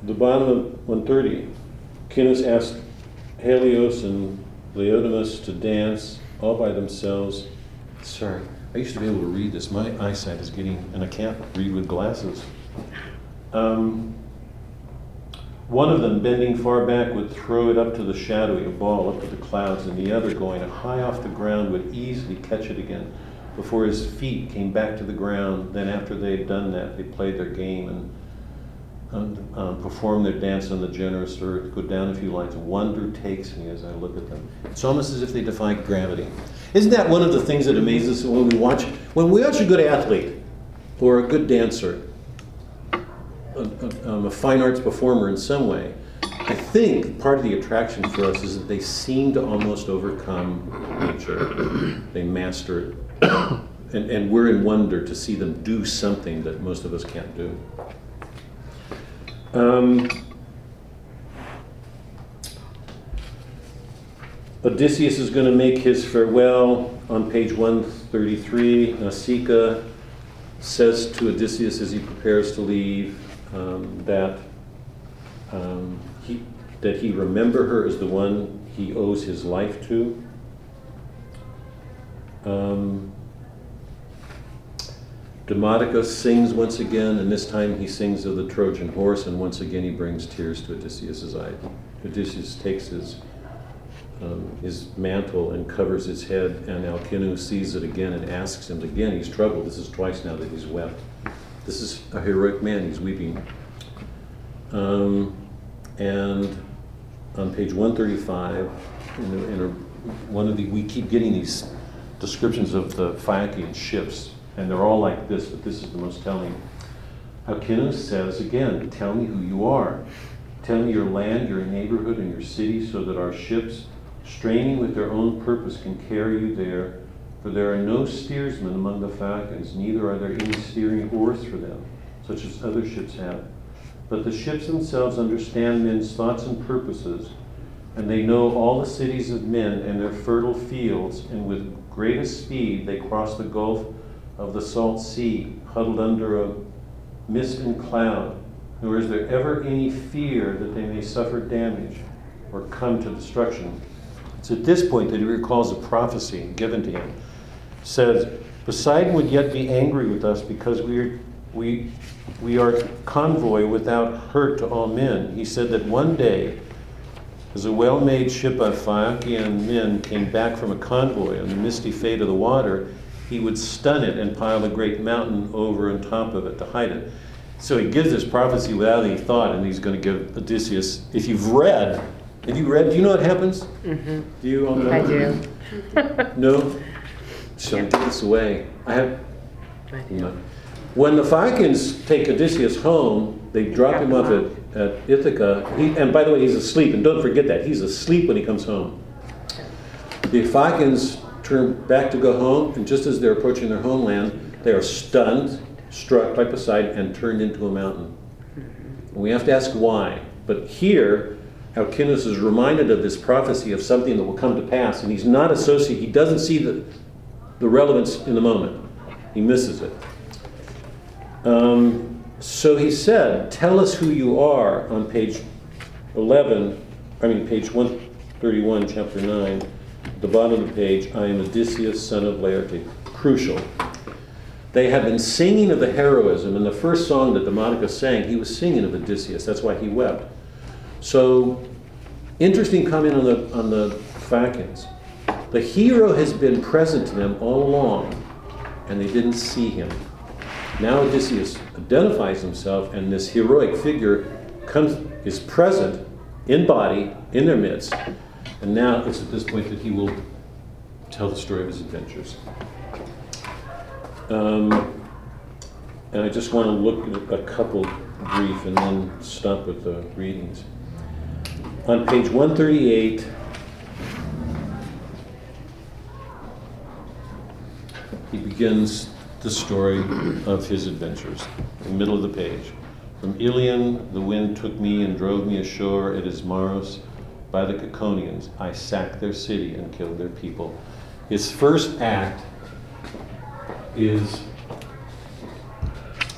The bottom of 130, Alcinous asked Halios and Laodamas to dance all by themselves. Sorry, I used to be able to read this. My eyesight is getting, and I can't read with glasses. Um, one of them, bending far back, would throw it up to the shadowy, a ball up to the clouds, and the other, going high off the ground, would easily catch it again before his feet came back to the ground. Then, after they had done that, they played their game and um, perform their dance on the generous earth. Go down a few lines. Wonder takes me as I look at them. It's almost as if they defy gravity. Isn't that one of the things that amazes us when we watch when we watch a good athlete or a good dancer, a, um, a fine arts performer in some way? I think part of the attraction for us is that they seem to almost overcome nature. They master it. And, and we're in wonder to see them do something that most of us can't do. Um, Odysseus is going to make his farewell on page 133. Nausicaa says to Odysseus as he prepares to leave um, that um, he, that he remember her as the one he owes his life to. Um, Demodocus sings once again, and this time he sings of the Trojan horse, and once again he brings tears to Odysseus' eyes. Odysseus takes his, um, his mantle and covers his head, and Alcinous sees it again and asks him again. He's troubled. This is twice now that he's wept. This is a heroic man. He's weeping. Um, and on page 135, in, a, in a, one of the, we keep getting these descriptions of the Phaeacian ships and they're all like this, but this is the most telling. Alcinous says again, Tell me who you are. Tell me your land, your neighborhood, and your city, so that our ships, straining with their own purpose, can carry you there. For there are no steersmen among the Phaeacians, neither are there any steering oars for them, such as other ships have. But the ships themselves understand men's thoughts and purposes, and they know all the cities of men and their fertile fields, and with greatest speed they cross the gulf of the salt sea, huddled under a mist and cloud, nor is there ever any fear that they may suffer damage or come to destruction. It's at this point that he recalls a prophecy given to him. Says, Poseidon would yet be angry with us because we are, we, we are convoy without hurt to all men. He said that one day, as a well made ship of Phaeacian men came back from a convoy on the misty fate of the water, he would stun it and pile a great mountain over on top of it to hide it. So he gives this prophecy without any thought, and he's going to give Odysseus. If you've read, have you read? Do you know what happens? Mm-hmm. Do you know? I do. No. Take this away. I have. Do. No. When the Phaeacians take Odysseus home, they drop him off at, at Ithaca. He, and by the way, he's asleep. And don't forget that he's asleep when he comes home. The Phaeacians turn back to go home, and just as they're approaching their homeland, they are stunned, struck by Poseidon, and turned into a mountain. And we have to ask why. But here, Alcinous is reminded of this prophecy of something that will come to pass, and he's not associated, he doesn't see the, the relevance in the moment. He misses it. Um, so he said, Tell us who you are on page 11, I mean, page 131, chapter 9 the bottom of the page, I am Odysseus, son of Laertes. Crucial. They have been singing of the heroism. In the first song that Demodocus sang, he was singing of Odysseus. That's why he wept. So, interesting comment on the, on the Phaeacians. The hero has been present to them all along, and they didn't see him. Now Odysseus identifies himself, and this heroic figure comes, is present in body, in their midst, and now it's at this point that he will tell the story of his adventures. Um, and I just want to look at a couple brief and then stop with the readings. On page 138, he begins the story of his adventures, in the middle of the page. From Ilion, the wind took me and drove me ashore at Ismaros by the Kikonians. I sacked their city and killed their people. His first act is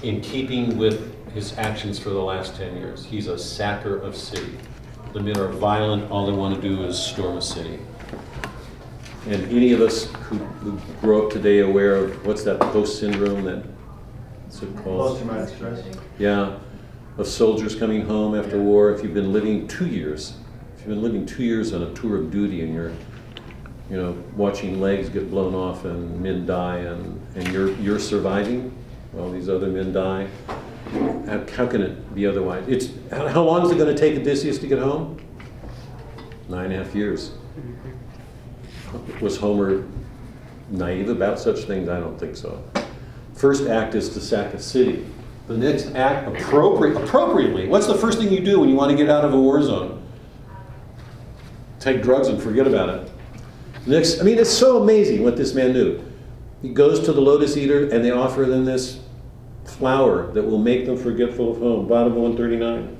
in keeping with his actions for the last 10 years. He's a sacker of city. The men are violent, all they want to do is storm a city. And any of us who, who grow up today aware of what's that post syndrome that what's it called? Post-traumatic stress. Yeah, of soldiers coming home after war. If you've been living two years, if you've been living two years on a tour of duty and you're, you know, watching legs get blown off and men die and, and you're, you're surviving while these other men die, how, how can it be otherwise? It's, how, how long is it going to take Odysseus to get home? Nine and a half years. Was Homer naive about such things? I don't think so. First act is to sack a city. The next act, appropriate, appropriately, what's the first thing you do when you want to get out of a war zone? Take drugs and forget about it. Next, I mean, it's so amazing what this man knew. He goes to the lotus eater and they offer them this flower that will make them forgetful of home. Bottom 139.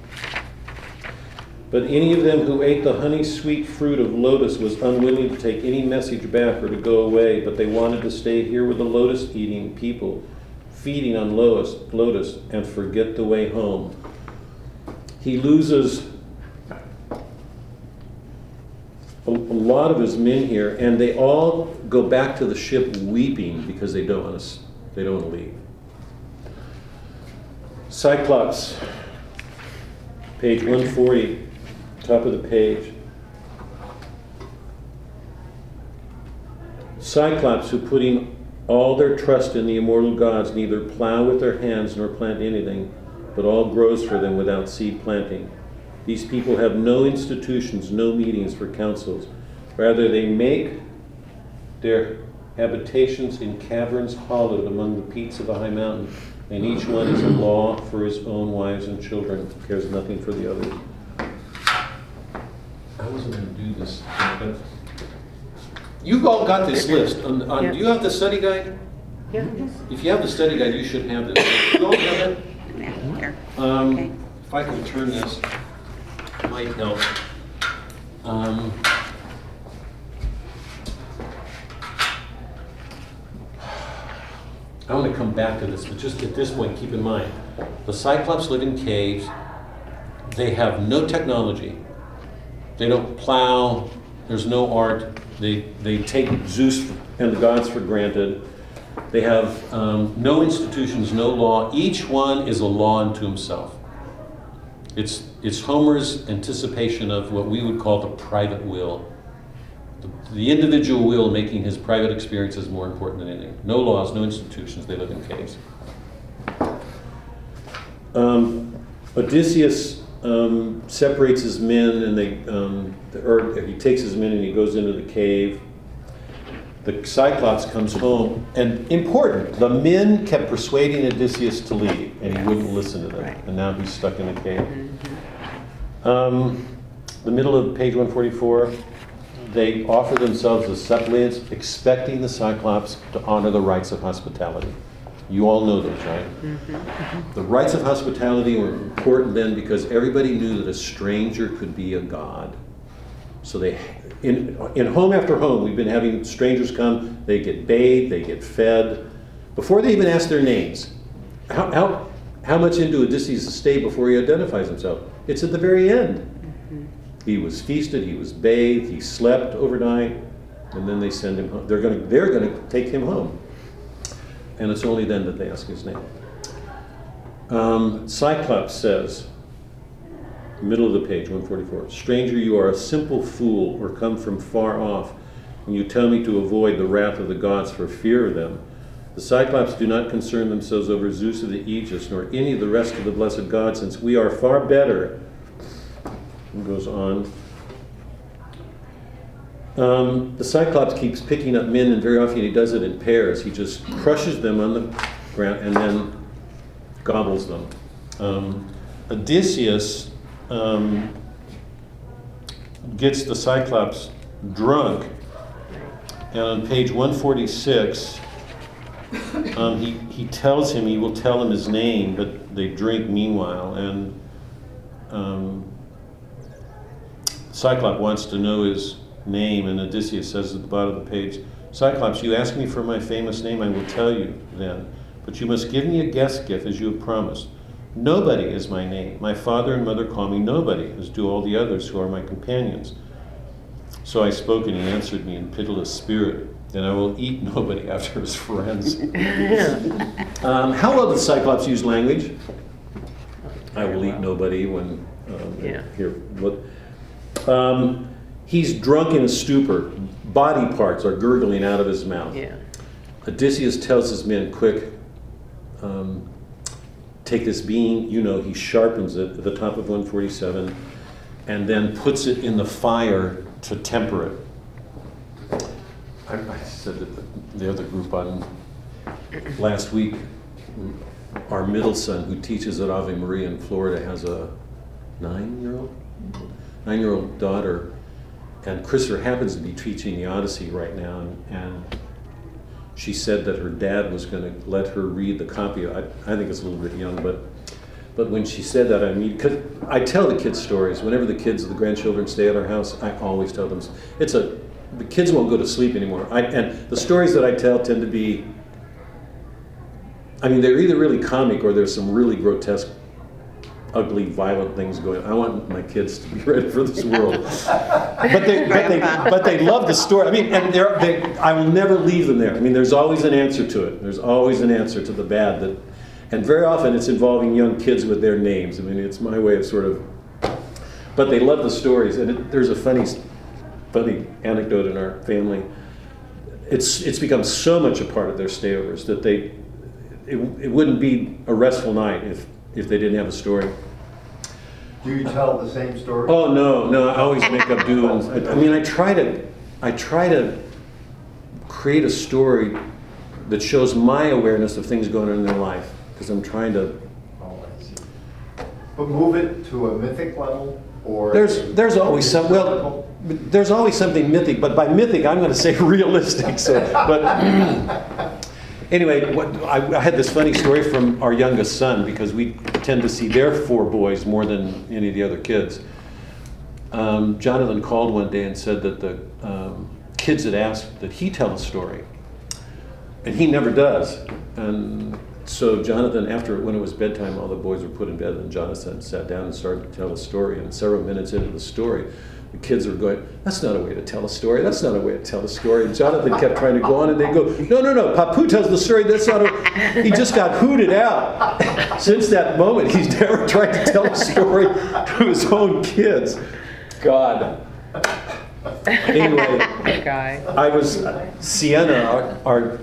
But any of them who ate the honey sweet fruit of lotus was unwilling to take any message back or to go away, but they wanted to stay here with the lotus eating people, feeding on lotus, lotus and forget the way home. He loses a, lot of his men here, and they all go back to the ship weeping because they don't want to, they don't want to leave. Cyclops, page 140, top of the page. Cyclops, who putting all their trust in the immortal gods, neither plow with their hands nor plant anything, but all grows for them without seed planting. These people have no institutions, no meetings for councils. Rather, they make their habitations in caverns hollowed among the peaks of a high mountain, and each one is a law for his own wives and children, cares nothing for the others. I wasn't going to do this, but you've all got this list. On, on, Do you have the study guide? Yeah. If you have the study guide, you should have this. You all have it? Yeah, here. Um, Okay. If I can turn this, might help. Um, I want to come back to this, but just at this point, keep in mind, the Cyclops live in caves. They have no technology. They don't plow. There's no art. They, they take Zeus and the gods for granted. They have um, no institutions, no law. Each one is a law unto himself. It's, it's Homer's anticipation of what we would call the private will. The, the individual will making his private experiences more important than anything. No laws, no institutions, they live in caves. Um, Odysseus um, separates his men and they, um, or he takes his men and he goes into the cave. The Cyclops comes home, and important, the men kept persuading Odysseus to leave, and he wouldn't listen to them. Right. And now he's stuck in the cave. Um, the middle of page 144, they offer themselves as suppliants, expecting the Cyclops to honor the rights of hospitality. You all know those, right? Mm-hmm. The rights of hospitality were important then because everybody knew that a stranger could be a god. So they, in, in home after home, we've been having strangers come, they get bathed, they get fed, before they even ask their names. How, how, how much into Odysseus' stay before he identifies himself? It's at the very end. Mm-hmm. He was feasted, he was bathed, he slept overnight, and then they send him home. They're gonna, they're gonna take him home. And it's only then that they ask his name. Um, Cyclops says, middle of the page, 144, Stranger, you are a simple fool, or come from far off, and you tell me to avoid the wrath of the gods for fear of them. The Cyclops do not concern themselves over Zeus of the Aegis, nor any of the rest of the blessed gods, since we are far better. And goes on. Um, the Cyclops keeps picking up men, and very often he does it in pairs. He just crushes them on the ground and then gobbles them. Um, Odysseus um, gets the Cyclops drunk. And on page 146, um, he, he tells him, he will tell him his name, but they drink meanwhile. And um, Cyclops wants to know his name, and Odysseus says at the bottom of the page, Cyclops, you ask me for my famous name, I will tell you then. But you must give me a guest gift as you have promised. Nobody is my name. My father and mother call me nobody, as do all the others who are my companions. So I spoke, and he answered me in pitiless spirit, and I will eat nobody after his friends. um, how well does Cyclops use language? I will eat nobody when. Um, Yeah. Here, look. Um, he's drunk in a stupor. Body parts are gurgling out of his mouth. Yeah. Odysseus tells his men, quick, um, take this beam, you know, he sharpens it at the top of 147, and then puts it in the fire to temper it. I, I said that the, the other group on last week, our middle son, who teaches at Ave Maria in Florida, has a nine-year-old, nine-year-old daughter, and Christopher happens to be teaching the Odyssey right now, and, and she said that her dad was going to let her read the copy. I, I think it's a little bit young, but but when she said that, I mean, cause I tell the kids stories. Whenever the kids, the grandchildren stay at our house, I always tell them. It's a the kids won't go to sleep anymore. I, and the stories that I tell tend to be. I mean, they're either really comic or there's some really grotesque, ugly, violent things going. on. I want my kids to be ready for this world. but they, but they, but they love the story. I mean, and they're, they, I will never leave them there. I mean, there's always an answer to it. There's always an answer to the bad that, and very often it's involving young kids with their names. I mean, it's my way of sort of. But they love the stories, and it, there's a funny, funny anecdote in our family. It's it's become so much a part of their stayovers that they, it, it wouldn't be a restful night if if they didn't have a story. Do you tell the same story? Oh no, no! I always make up do. And, I, I mean, I try to, I try to create a story that shows my awareness of things going on in their life because I'm trying to. Oh, I see. But move it to a mythic level, or? There's there's always some well, there's always something mythic, but by mythic I'm going to say realistic. So, but anyway, what, I, I had this funny story from our youngest son because we tend to see their four boys more than any of the other kids. Um, Jonathan called one day and said that the um, kids had asked that he tell a story, and he never does. And so Jonathan, after when it was bedtime, all the boys were put in bed, and Jonathan sat down and started to tell a story. And several minutes into the story, the kids were going, "That's not a way to tell a story. That's not a way to tell a story." And Jonathan kept trying to go on, and they go, "No, no, no. Papu tells the story. That's not a." He just got hooted out. Since that moment, he's never tried to tell a story to his own kids. God. Anyway. I was Sienna, our, our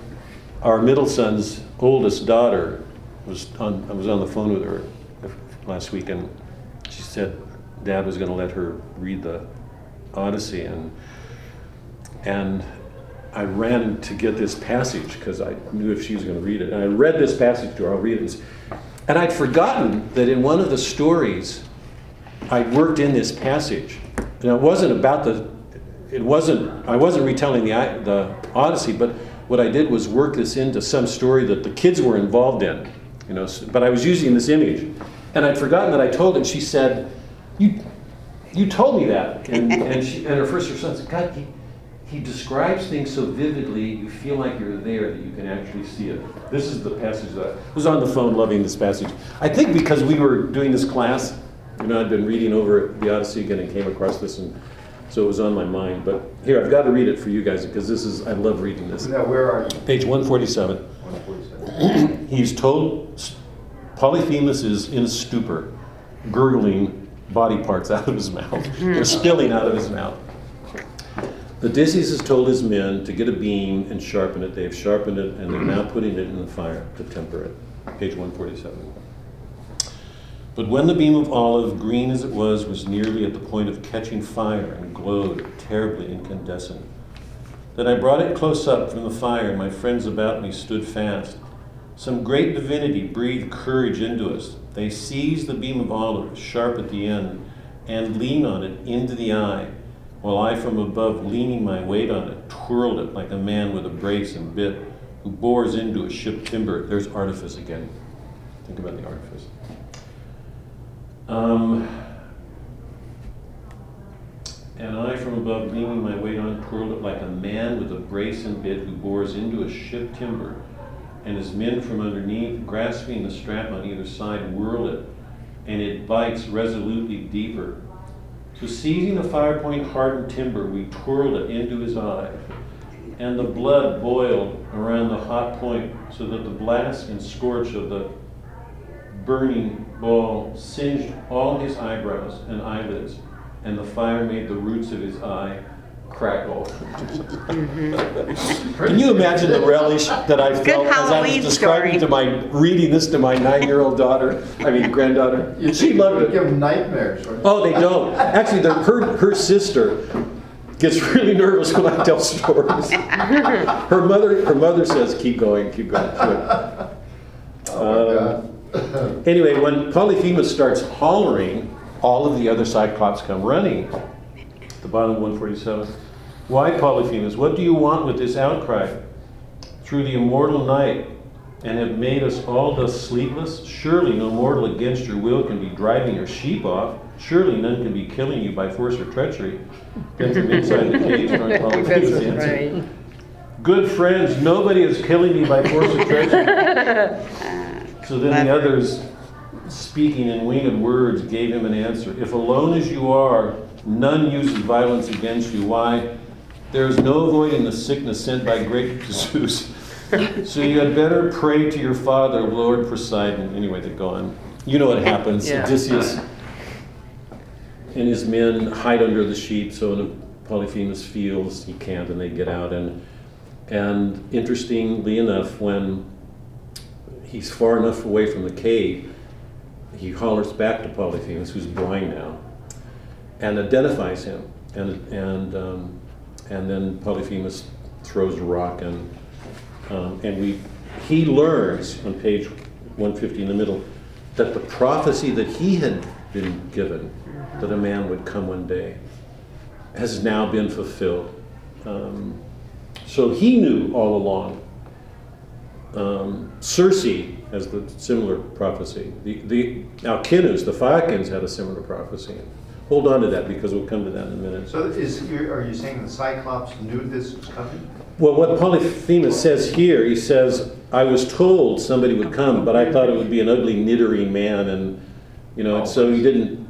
our middle son's oldest daughter was on. I was on the phone with her last week, and she said Dad was going to let her read the Odyssey, and and I ran to get this passage because I knew if she was going to read it, and I read this passage to her. I'll read it, and I'd forgotten that in one of the stories, I worked in this passage, and it wasn't about the it wasn't I wasn't retelling the the Odyssey, but what I did was work this into some story that the kids were involved in, you know. But I was using this image, and I'd forgotten that I told it. She said, "You, you told me that," and and, she, and her first response, "God, he, he describes things so vividly, you feel like you're there that you can actually see it." This is the passage that I was on the phone loving this passage. I think because we were doing this class, you know, I'd been reading over the Odyssey again and came across this and. So it was on my mind, but here I've got to read it for you guys because this is I love reading this. Now, where are you? Page 147. 147. He's told Polyphemus is in a stupor, gurgling body parts out of his mouth. They're spilling out of his mouth. Odysseus has told his men to get a beam and sharpen it. They've sharpened it and they're now putting it in the fire to temper it. Page 147. But when the beam of olive, green as it was, was nearly at the point of catching fire and glowed terribly incandescent, then I brought it close up from the fire, and my friends about me stood fast. Some great divinity breathed courage into us. They seize the beam of olive, sharp at the end, and lean on it into the eye. while I from above, leaning my weight on it, twirled it like a man with a brace and bit who bores into a ship timber. There's artifice again. Think about the artifice. Um, and I from above, leaning my weight on, it, twirled it like a man with a brace and bit who bores into a ship timber, and his men from underneath, grasping the strap on either side, whirl it, and it bites resolutely deeper. So seizing the fire point hardened timber, we twirled it into his eye, and the blood boiled around the hot point, so that the blast and scorch of the burning ball singed all his eyebrows and eyelids, and the fire made the roots of his eye crackle. Can you imagine the relish that I felt as I was describing story. to my reading this to my nine-year-old daughter? I mean granddaughter. You She loved it. Give them nightmares, right? Oh, they don't. Actually, the, her, her sister gets really nervous when I tell stories. Her mother, her mother says, "Keep going, keep going." keep going." Oh, my Um, God. Anyway, when Polyphemus starts hollering, all of the other Cyclops come running. The bottom of 147. Why, Polyphemus? What do you want with this outcry? Through the immortal night, and have made us all thus sleepless? Surely no mortal against your will can be driving your sheep off. Surely none can be killing you by force or treachery. From inside the cage, Polyphemus answered, Good friends, nobody is killing me by force or treachery. So then the others, speaking in winged words, gave him an answer. If alone as you are, none uses violence against you. Why? There is no avoiding the sickness sent by great Zeus. So you had better pray to your father, Lord Poseidon. Anyway, they go on. You know what happens. Yeah. Odysseus and his men hide under the sheep, so when Polyphemus feels he can't, and they get out. And and interestingly enough, when he's far enough away from the cave, he hollers back to Polyphemus, who's blind now, and identifies him. And and um, and then Polyphemus throws a rock, and um, and we he learns on page 150 in the middle that the prophecy that he had been given that a man would come one day has now been fulfilled. Um, so he knew all along. Um, Circe has the similar prophecy. The, the Alcinous, the Phaeacians had a similar prophecy. Hold on to that because we'll come to that in a minute. So is, are you saying the Cyclops knew this was coming? Well, what Polyphemus says here, he says, I was told somebody would come, but I thought it would be an ugly, niddering man, and, you know, so he didn't,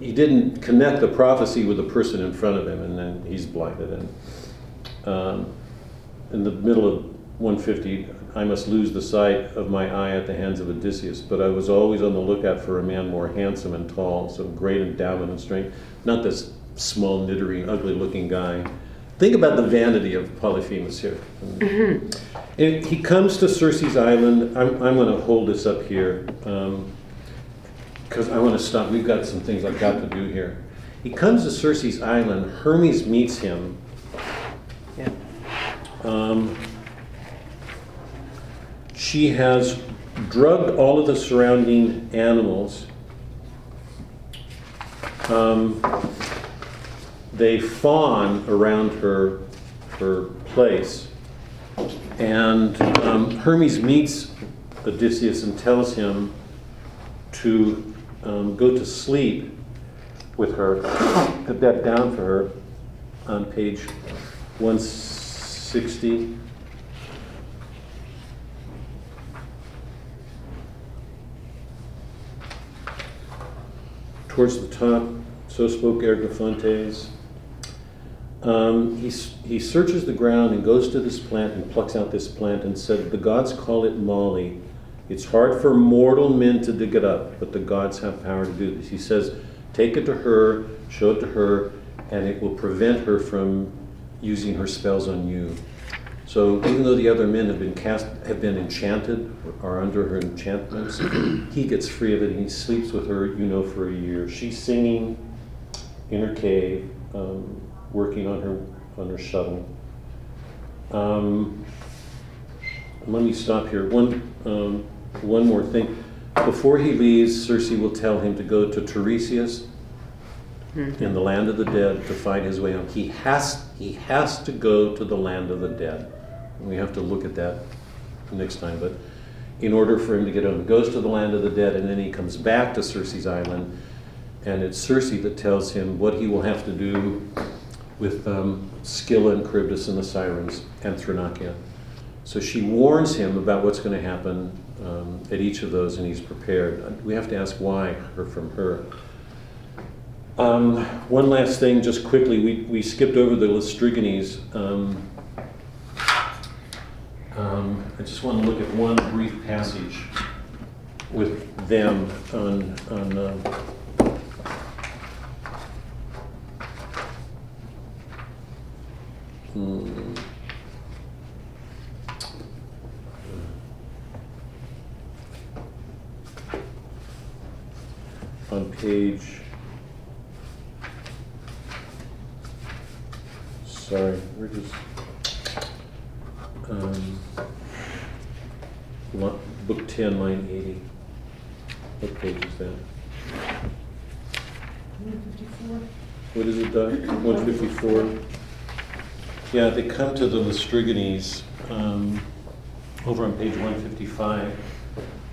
he didn't connect the prophecy with the person in front of him, and then he's blinded. And um, in the middle of 150, I must lose the sight of my eye at the hands of Odysseus, but I was always on the lookout for a man more handsome and tall, so great endowment and strength, not this small, niddering, ugly-looking guy. Think about the vanity of Polyphemus here. And he comes to Circe's island. I'm, I'm going to hold this up here because I want to stop. We've got some things I've got to do here. He comes to Circe's island. Hermes meets him. Yeah. Um, she has drugged all of the surrounding animals. Um, they fawn around her, her place. And um, Hermes meets Odysseus and tells him to um, go to sleep with her. Put that down for her on page 160. Towards the top, so spoke Argeiphontes. Um, he, he searches the ground and goes to this plant and plucks out this plant and said, The gods call it moly. It's hard for mortal men to dig it up, but the gods have power to do this. He says, Take it to her, show it to her, and it will prevent her from using her spells on you. So even though the other men have been cast, have been enchanted, or are under her enchantments, he gets free of it and he sleeps with her, you know, for a year. She's singing in her cave, um, working on her on her shuttle. Um, let me stop here. One um, one more thing. Before he leaves, Circe will tell him to go to Tiresias in the land of the dead to find his way home. He has, he has to go to the land of the dead. We have to look at that next time, but in order for him to get home, he goes to the land of the dead and then he comes back to Circe's island. And it's Circe that tells him what he will have to do with um, Scylla and Charybdis and the Sirens and Thrinakia. So she warns him about what's going to happen um, at each of those, and he's prepared. We have to ask why her from her. Um, one last thing, just quickly, we, we skipped over the Laestrygones. Um, um, I just want to look at one brief passage with them on, on uh, hmm. on page. Sorry, we're just. Um, book 10, line 80. What page is that? 154. What is it, Doug? 154? Yeah, they come to the Laestrygones um, over on page 155.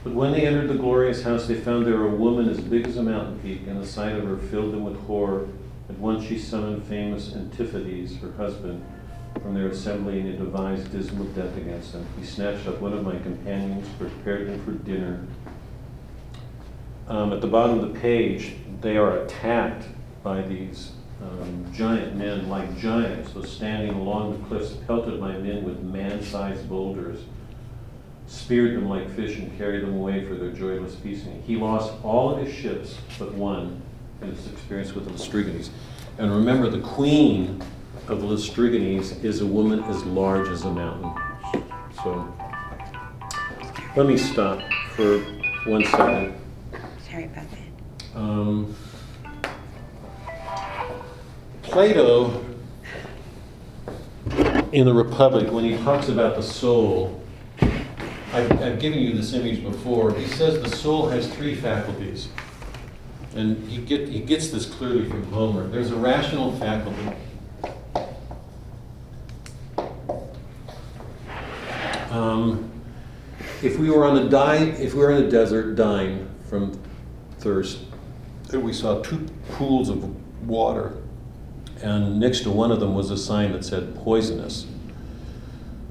But when they entered the glorious house, they found there a woman as big as a mountain peak, and the sight of her filled them with horror. At once she summoned famous Antiphates, her husband, from their assembly, and he devised dismal death against them. He snatched up one of my companions, prepared him for dinner. Um, at the bottom of the page, they are attacked by these um, giant men, like giants, so standing along the cliffs, pelted by men with man-sized boulders speared them like fish and carried them away for their joyless feasting. He lost all of his ships but one in his experience with the Laestrygones. And remember, the queen of the Laestrygones is a woman as large as a mountain. So let me stop for one second. Sorry about that. Um, Plato, in the Republic, when he talks about the soul, I've, I've given you this image before. He says the soul has three faculties. And he, get, he gets this clearly from Homer. There's a rational faculty. Um, if we were on a die, if we were in a desert dying from thirst, and we saw two pools of water, and next to one of them was a sign that said poisonous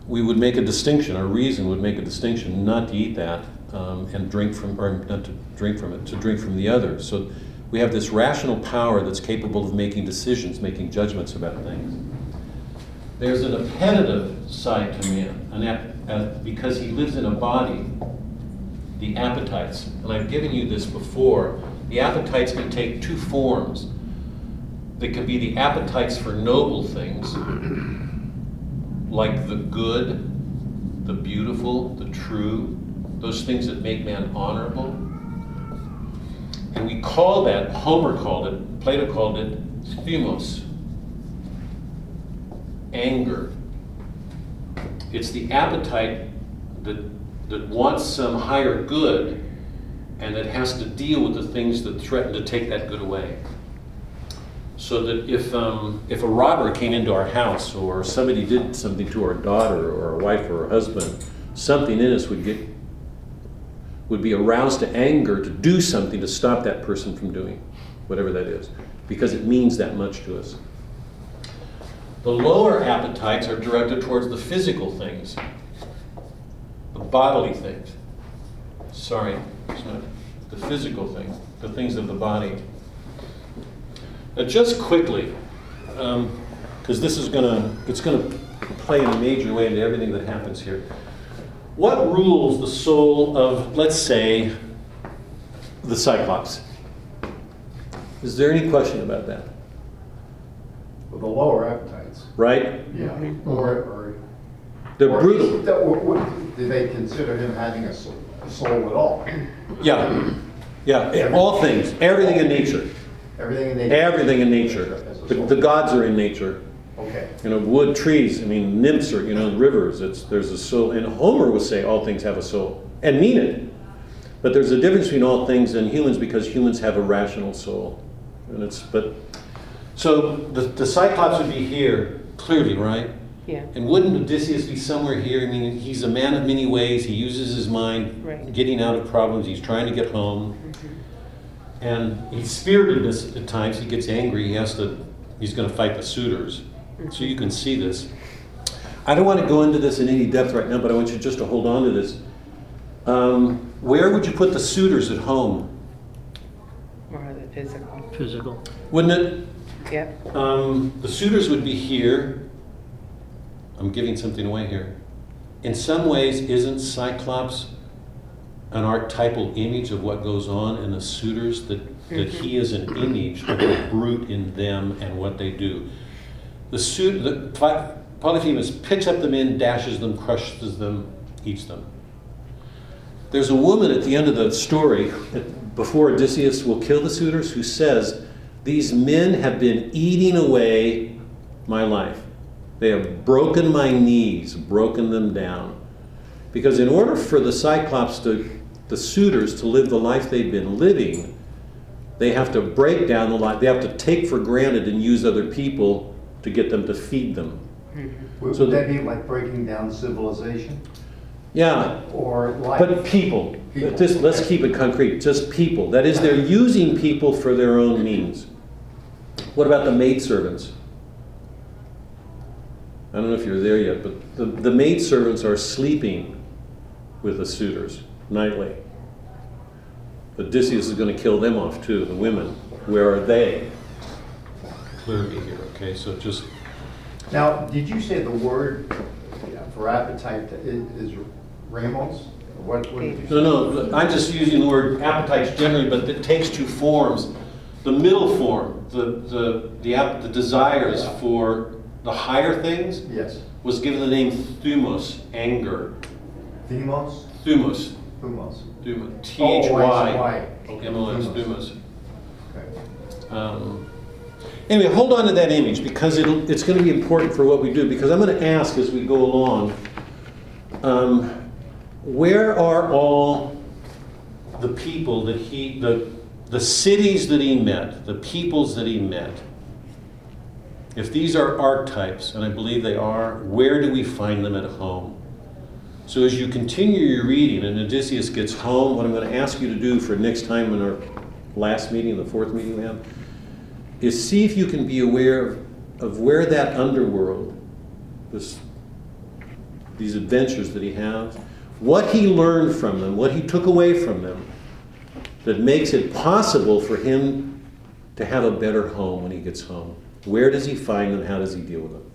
we would make a distinction, our reason would make a distinction not to eat that um, and drink from, or not to drink from it, to drink from the other. So we have this rational power that's capable of making decisions, making judgments about things. There's an appetitive side to man, an ap- because he lives in a body, the appetites. And I've given you this before. The appetites can take two forms. They can be the appetites for noble things, like the good, the beautiful, the true, those things that make man honorable. And we call that, Homer called it, Plato called it, thumos, anger. It's the appetite that, that wants some higher good and that has to deal with the things that threaten to take that good away so that if, um, if a robber came into our house or somebody did something to our daughter or our wife or our husband, something in us would get would be aroused to anger to do something to stop that person from doing whatever that is because it means that much to us. The lower appetites are directed towards the physical things, the bodily things. Sorry, it's not the physical things, the things of the body. Now, just quickly, because um, this is going to, it's to play in a major way into everything that happens here. What rules the soul of, let's say, the Cyclops? Is there any question about that? With the lower appetites. Right? Yeah. Or, or. They're or brutal. is- that- or- what- Do they consider him having a soul, a soul at all? Yeah. Yeah. All things, everything in nature. Everything in nature? Everything in nature. The, the gods are in nature. Okay. You know, wood, trees, I mean, nymphs are, you know, rivers, it's, there's a soul. And Homer would say all things have a soul, and mean it. But there's a difference between all things and humans because humans have a rational soul. And it's, but So the, the Cyclops would be here, clearly, right? Yeah, And wouldn't Odysseus be somewhere here? I mean, he's a man of many ways. He uses his mind, Right. getting out of problems. He's trying to get home. And he's spirited at times. He gets angry. He has to, he's going to fight the suitors. So you can see this. I don't want to go into this in any depth right now, but I want you just to hold on to this. Um, where would you put the suitors at home? more the physical. Physical. Wouldn't it? Yep, Um, the suitors would be here. I'm giving something away here. In some ways, isn't Cyclops an archetypal image of what goes on in the suitors? That, that he is an image of the brute in them and what they do. The suit, the Polyphemus picks up the men, dashes them, crushes them, eats them. There's a woman at the end of the story, before Odysseus will kill the suitors, who says, These men have been eating away my life. They have broken my knees, broken them down. Because in order for the Cyclops to, the suitors to live the life they've been living, they have to break down the life. They have to take for granted and use other people to get them to feed them. Hmm. Would So would that be like breaking down civilization Yeah, or life? But people, People. just, let's keep it concrete, just people. That is, they're using people for their own means. What about the maidservants? I don't know if you're there yet, but the, the maidservants are sleeping with the suitors nightly. Odysseus is going to kill them off too, the women. Where are they? Clearly here, okay, so just, Now, did you say the word for appetite i- is ramos? What, what did you say? No, no, I'm just using the word appetites generally, but it takes two forms. The middle form, the, the, the, the desires for the higher things, Yes. was given the name thumos, anger. Thumos, Thumos. thumos, T Oh, H I Y M O S, Thumos. thumos. Okay. Um, Anyway, hold on to that image because it'll, it's going to be important for what we do. Because I'm going to ask as we go along, um, where are all the people that he, the, the cities that he met, the peoples that he met? If these are archetypes, and I believe they are, where do we find them at home? So as you continue your reading and Odysseus gets home, what I'm going to ask you to do for next time in our last meeting, the fourth meeting we have, is see if you can be aware of, of where that underworld, this, these adventures that he has, what he learned from them, what he took away from them, that makes it possible for him to have a better home when he gets home. Where does he find them? How does he deal with them?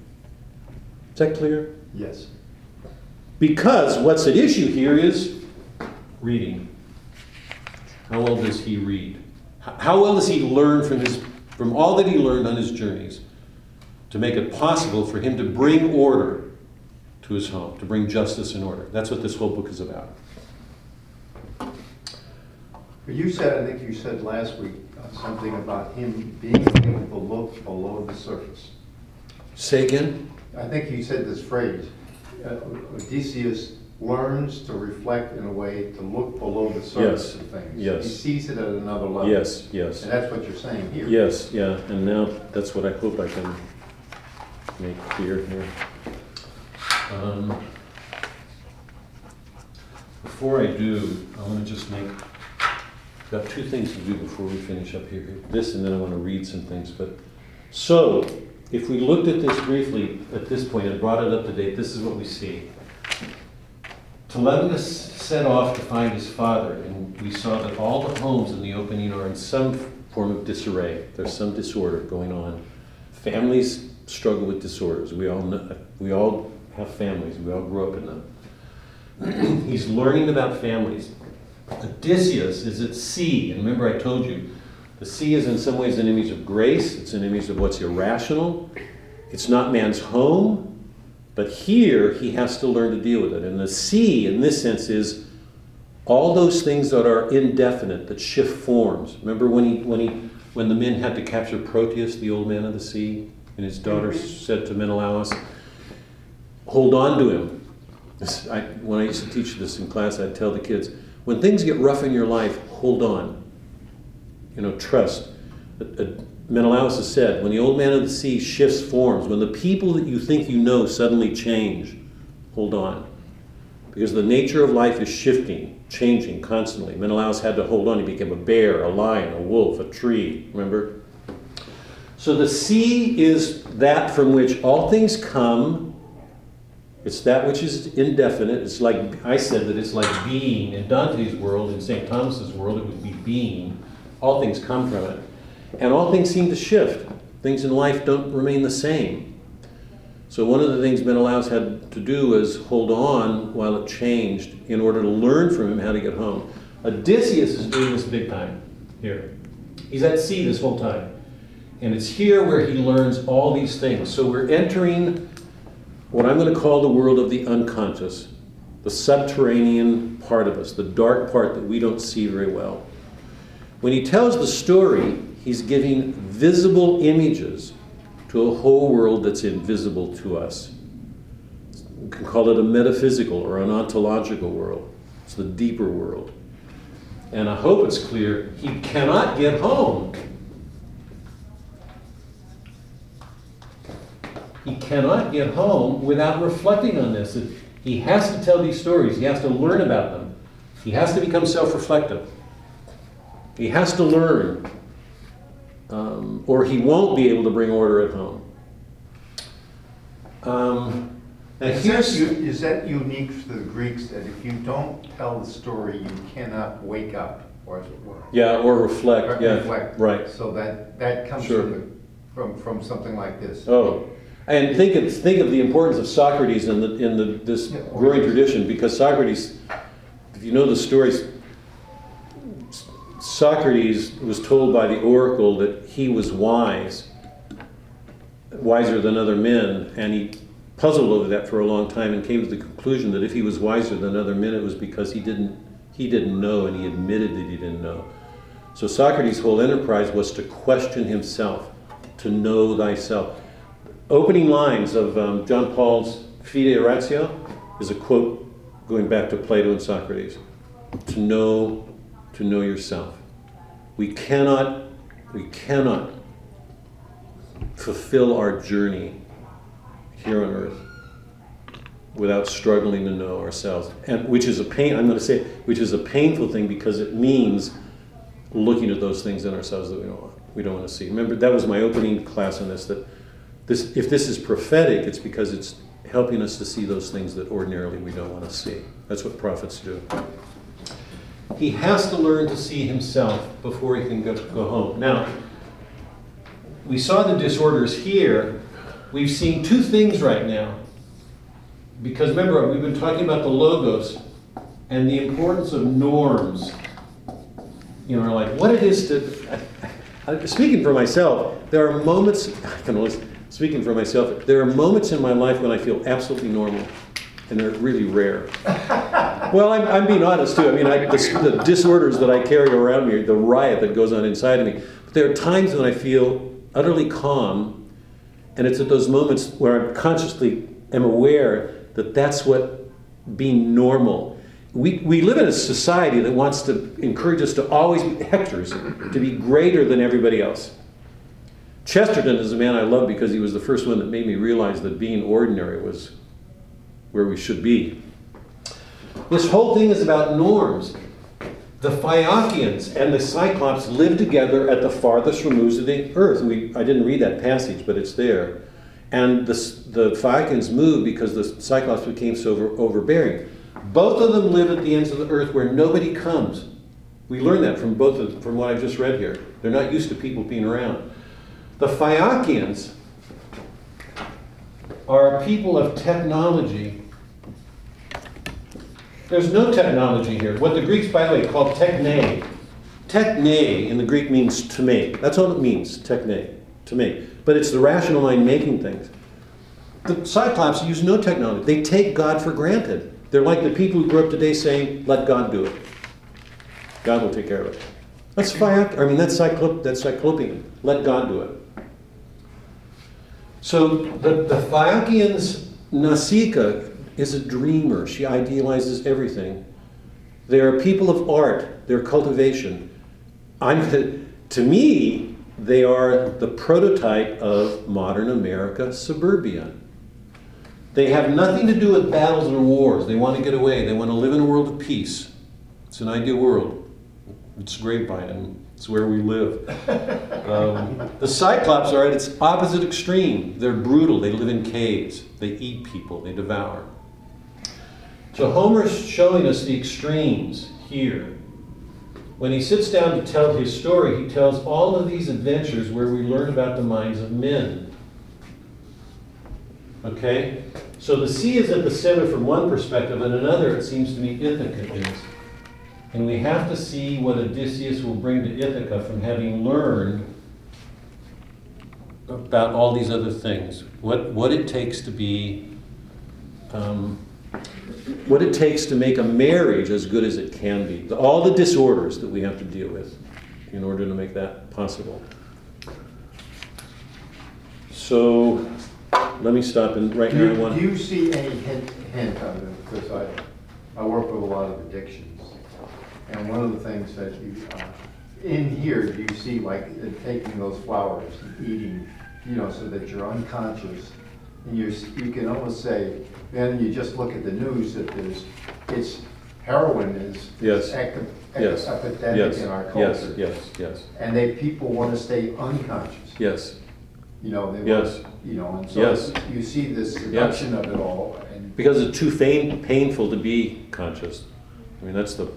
Is that clear? Yes. Because what's at issue here is reading. How well does he read? How well does he learn from his from all that he learned on his journeys to make it possible for him to bring order to his home, to bring justice and order? That's what this whole book is about. You said, I think you said last week, something about him being able to look below the surface. Say again? I think you said this phrase, uh, Odysseus learns to reflect in a way to look below the surface Yes, of things. yes. He sees it at another level. Yes, yes. And that's what you're saying here. Yes, yeah, and now that's what I hope I can make clear here. Um, Before I do, I want to just make, I've got two things to do before we finish up here. This, and then I want to read some things, but, so, if we looked at this briefly at this point and brought it up to date, this is what we see. Telemachus set off to find his father, and we saw that all the homes in the opening are in some form of disarray. There's some disorder going on. Families struggle with disorders. We all know, we all have families. We all grow up in them. He's learning about families. Odysseus is at sea, and remember I told you, the sea is in some ways an image of grace. It's an image of what's irrational. It's not man's home. But here, he has to learn to deal with it. And the sea, in this sense, is all those things that are indefinite, that shift forms. Remember when, he, when, he, when the men had to capture Proteus, the old man of the sea, and his daughter mm-hmm. said to Menelaus, hold on to him. This, I, when I used to teach this in class, I'd tell the kids, when things get rough in your life, hold on. You know, trust. Menelaus has said, when the old man of the sea shifts forms, when the people that you think you know suddenly change, hold on. Because the nature of life is shifting, changing constantly. Menelaus had to hold on. He became a bear, a lion, a wolf, a tree. Remember? So the sea is that from which all things come. It's that which is indefinite. It's like I said that it's like being. In Dante's world, in St. Thomas's world, it would be being. All things come from it. And all things seem to shift. Things in life don't remain the same. So one of the things Menelaus had to do was hold on while it changed in order to learn from him how to get home. Odysseus is doing this big time here. He's at sea this whole time. And it's here where he learns all these things. So we're entering what I'm going to call the world of the unconscious, the subterranean part of us, the dark part that we don't see very well. When he tells the story, he's giving visible images to a whole world that's invisible to us. We can call it a metaphysical or an ontological world. It's the deeper world. And I hope it's clear he cannot get home. He cannot get home without reflecting on this. He has to tell these stories, he has to learn about them, he has to become self reflective. He has to learn, um, or he won't be able to bring order at home. Um, and Is that, here's u- is that unique to the Greeks, that if you don't tell the story, you cannot wake up, or as it were? yeah, or reflect. Yeah, Reflect. right. So that, that comes Sure. from, the- from, from something like this. Oh, and think of think of the importance of Socrates in the in the this growing tradition because Socrates, if you know the stories, Socrates was told by the oracle that he was wise, wiser than other men, and he puzzled over that for a long time and came to the conclusion that if he was wiser than other men, it was because he didn't he didn't know and he admitted that he didn't know. So Socrates' whole enterprise was to question himself, to know thyself. Opening lines of um, John Paul's Fides et Ratio is a quote going back to Plato and Socrates. To know, to know yourself. We cannot, we cannot fulfill our journey here on earth without struggling to know ourselves and which is a pain i'm going to say which is a painful thing because it means looking at those things in ourselves that we don't want, we don't want to see remember that was my opening class on this that this if this is prophetic it's because it's helping us to see those things that ordinarily we don't want to see. That's what prophets do. He has to learn to see himself before he can go, go home. Now we saw the disorders here. We've seen two things right now. Because remember, we've been talking about the logos and the importance of norms in our life. What it is to, I- I- speaking for myself, there are moments, I can always, speaking for myself, there are moments in my life when I feel absolutely normal, and they're really rare. Well, I'm, I'm being honest too. I mean, I, the, the disorders that I carry around me, the riot that goes on inside of me. But there are times when I feel utterly calm, and it's at those moments where I consciously am aware that that's what being normal. We, we live in a society that wants to encourage us to always be hectors, to be greater than everybody else. Chesterton is a man I love because he was the first one that made me realize that being ordinary was where we should be. This whole thing is about norms. The Phaeacians and the Cyclops lived together at the farthest removes of the earth. We, I didn't read that passage, but it's there. And the, the Phaeacians moved because the Cyclops became so over, overbearing. Both of them live at the ends of the earth where nobody comes. We learn that from both of, from what I've just read here. They're not used to people being around. The Phaeacians are a people of technology. There's no technology here. What the Greeks, by the way, called techne. Techne in the Greek means to make. That's all it means, techne, to make. But it's the rational mind making things. The Cyclops use no technology. They take God for granted. They're like the people who grew up today saying, let God do it. God will take care of it. That's Phaeac, I mean, that's, Cyclop, that's Cyclopean. Let God do it. So the, the Phaeacians, Nausicaa is a dreamer. She idealizes everything. They are people of art, their cultivation. I'm, to me, They are the prototype of modern America suburbia. They have nothing to do with battles or wars. They want to get away. They want to live in a world of peace. It's an ideal world. It's grapevine, and it's where we live. Um, the Cyclops are at its opposite extreme. They're brutal. They live in caves. They eat people. They devour. So Homer's showing us the extremes here. When he sits down to tell his story, he tells all of these adventures where we learn about the minds of men. Okay? So the sea is at the center from one perspective, and another, it seems to me, Ithaca is. And we have to see what Odysseus will bring to Ithaca from having learned about all these other things. What, what it takes to be, um, what it takes to make a marriage as good as it can be. All the disorders that we have to deal with in order to make that possible. So, let me stop and right Do now I want do you see any hint, hint on it? Because I, I work with a lot of addictions. And one of the things that you, uh, in here, do you see like uh, taking those flowers and eating, you know, so that you're unconscious? And you, you can almost say, then you just look at the news that there's, it's, heroin is Yes. ec- Yes. epidemic Yes, in our yes, culture. yes, yes, And they, people want to stay unconscious. yes, You know, they Yes. want, you know, and so Yes. you see this seduction of it all, and because it's too pain, painful to be conscious. I mean, that's the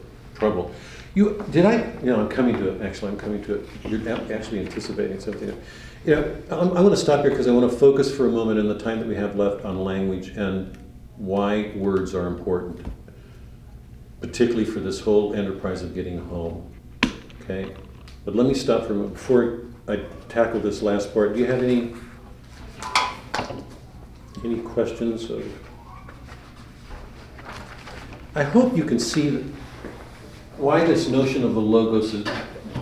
trouble. You, did I, you know, I'm coming to it, actually, I'm coming to it. You're actually anticipating something. You know, I'm, I want to stop here because I want to focus for a moment in the time that we have left on language and why words are important, particularly for this whole enterprise of getting home. Okay? But let me stop for a moment. Before I tackle this last part, do you have any, any questions of? I hope you can see why this notion of the logos is,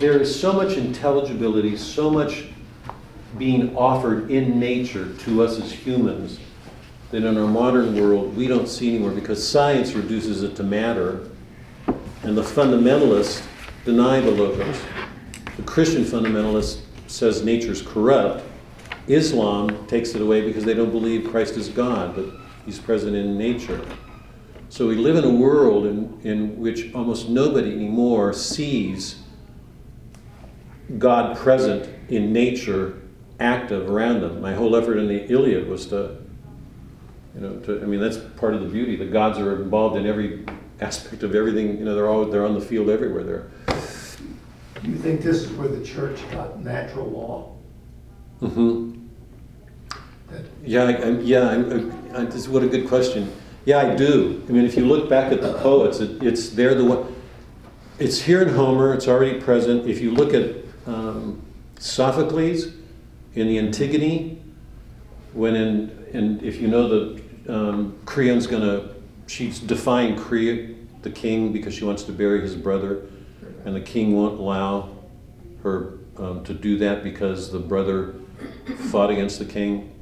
there is so much intelligibility, so much being offered in nature to us as humans that in our modern world we don't see anymore because science reduces it to matter and the fundamentalists deny the logos. The Christian fundamentalist says nature's corrupt. Islam takes it away because they don't believe Christ is God, but he's present in nature. So we live in a world in, in which almost nobody anymore sees God present in nature, active around them. My whole effort in the Iliad was to, you know, to, I mean, that's part of the beauty. The gods are involved in every aspect of everything. You know, they're all they're on the field everywhere. There. do you think this is where the church got natural law? Mm-hmm. That Yeah, I, I, yeah. I, I, this is what a good question. Yeah, I do. I mean, if you look back at the poets, it, it's they're the one. It's here in Homer. It's already present. If you look at um, Sophocles in the Antigone, when in and if you know that um, Creon's gonna, she's defying Creon, the king, because she wants to bury his brother, and the king won't allow her um, to do that because the brother fought against the king.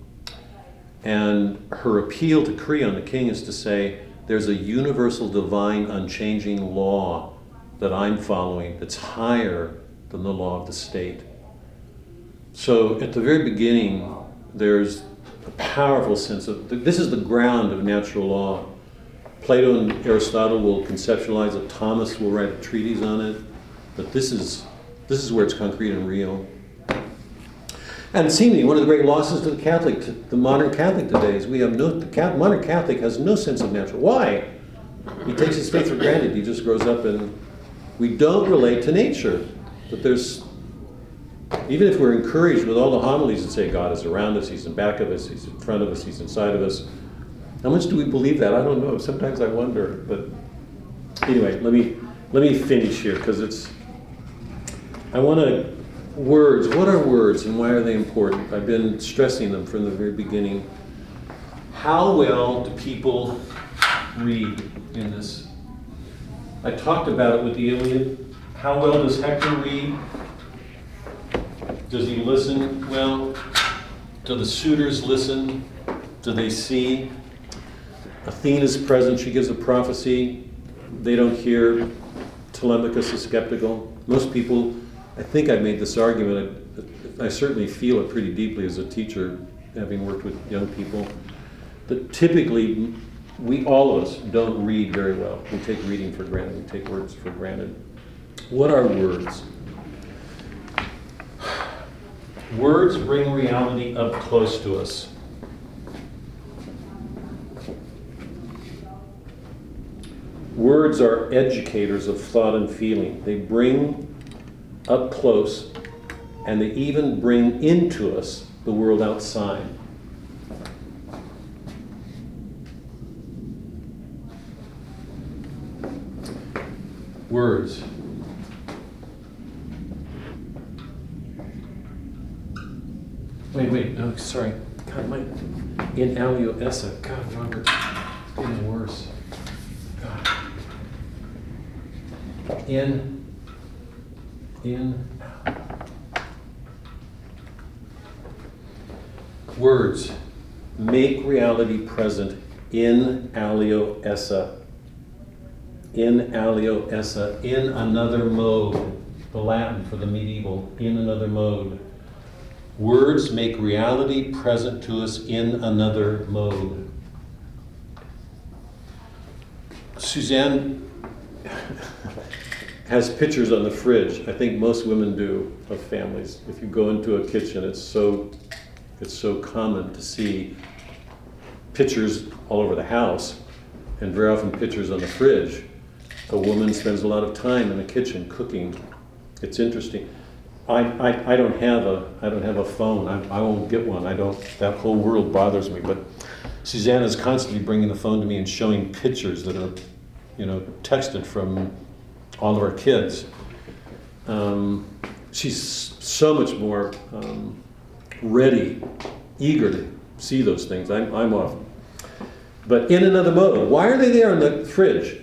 And her appeal to Creon, the king, is to say, there's a universal, divine, unchanging law that I'm following that's higher than the law of the state. So at the very beginning, there's a powerful sense of this is the ground of natural law. Plato and Aristotle will conceptualize it, Thomas will write a treatise on it, but this is, this is where it's concrete and real. And seemingly, one of the great losses to the Catholic, to the modern Catholic today, is we have no, the Catholic, modern Catholic has no sense of natural. Why? He takes his faith for granted. He just grows up and we don't relate to nature. But there's, even if we're encouraged with all the homilies that say God is around us, He's in back of us, He's in front of us, He's inside of us, how much do we believe that? I don't know. Sometimes I wonder. But anyway, let me let me finish here because it's. I want to words. What are words and why are they important? I've been stressing them from the very beginning. How well do people read in this? I talked about it with the Iliad. How well does Hector read? Does he listen well? Do the suitors listen? Do they see? Athena's present, she gives a prophecy. They don't hear. Telemachus is skeptical. Most people, I think I made this argument I certainly feel it pretty deeply as a teacher, having worked with young people, that typically, we, all of us, don't read very well. We take reading for granted, we take words for granted. What are words? Words bring reality up close to us. Words are educators of thought and feeling. They bring up close and they even bring into us the world outside. Words. Wait, wait, no, sorry. God, my, in alio esse. God, Robert, it's getting worse. God. In, in, words make reality present in alio esse. In alio esse, in another mode. The Latin for the medieval, in another mode. Words make reality present to us in another mode. Suzanne has pictures on the fridge. I think most women do of families. If you go into a kitchen, it's so it's so common to see pictures all over the house, and very often pictures on the fridge. A woman spends a lot of time in the kitchen cooking. It's interesting. I, I, I don't have a I don't have a phone. I, I won't get one. I don't. That whole world bothers me. But Susanna is constantly bringing the phone to me and showing pictures that are, you know, texted from all of our kids. Um, she's so much more um, ready, eager to see those things. I'm, I'm off. But in another mode. Why are they there in the fridge?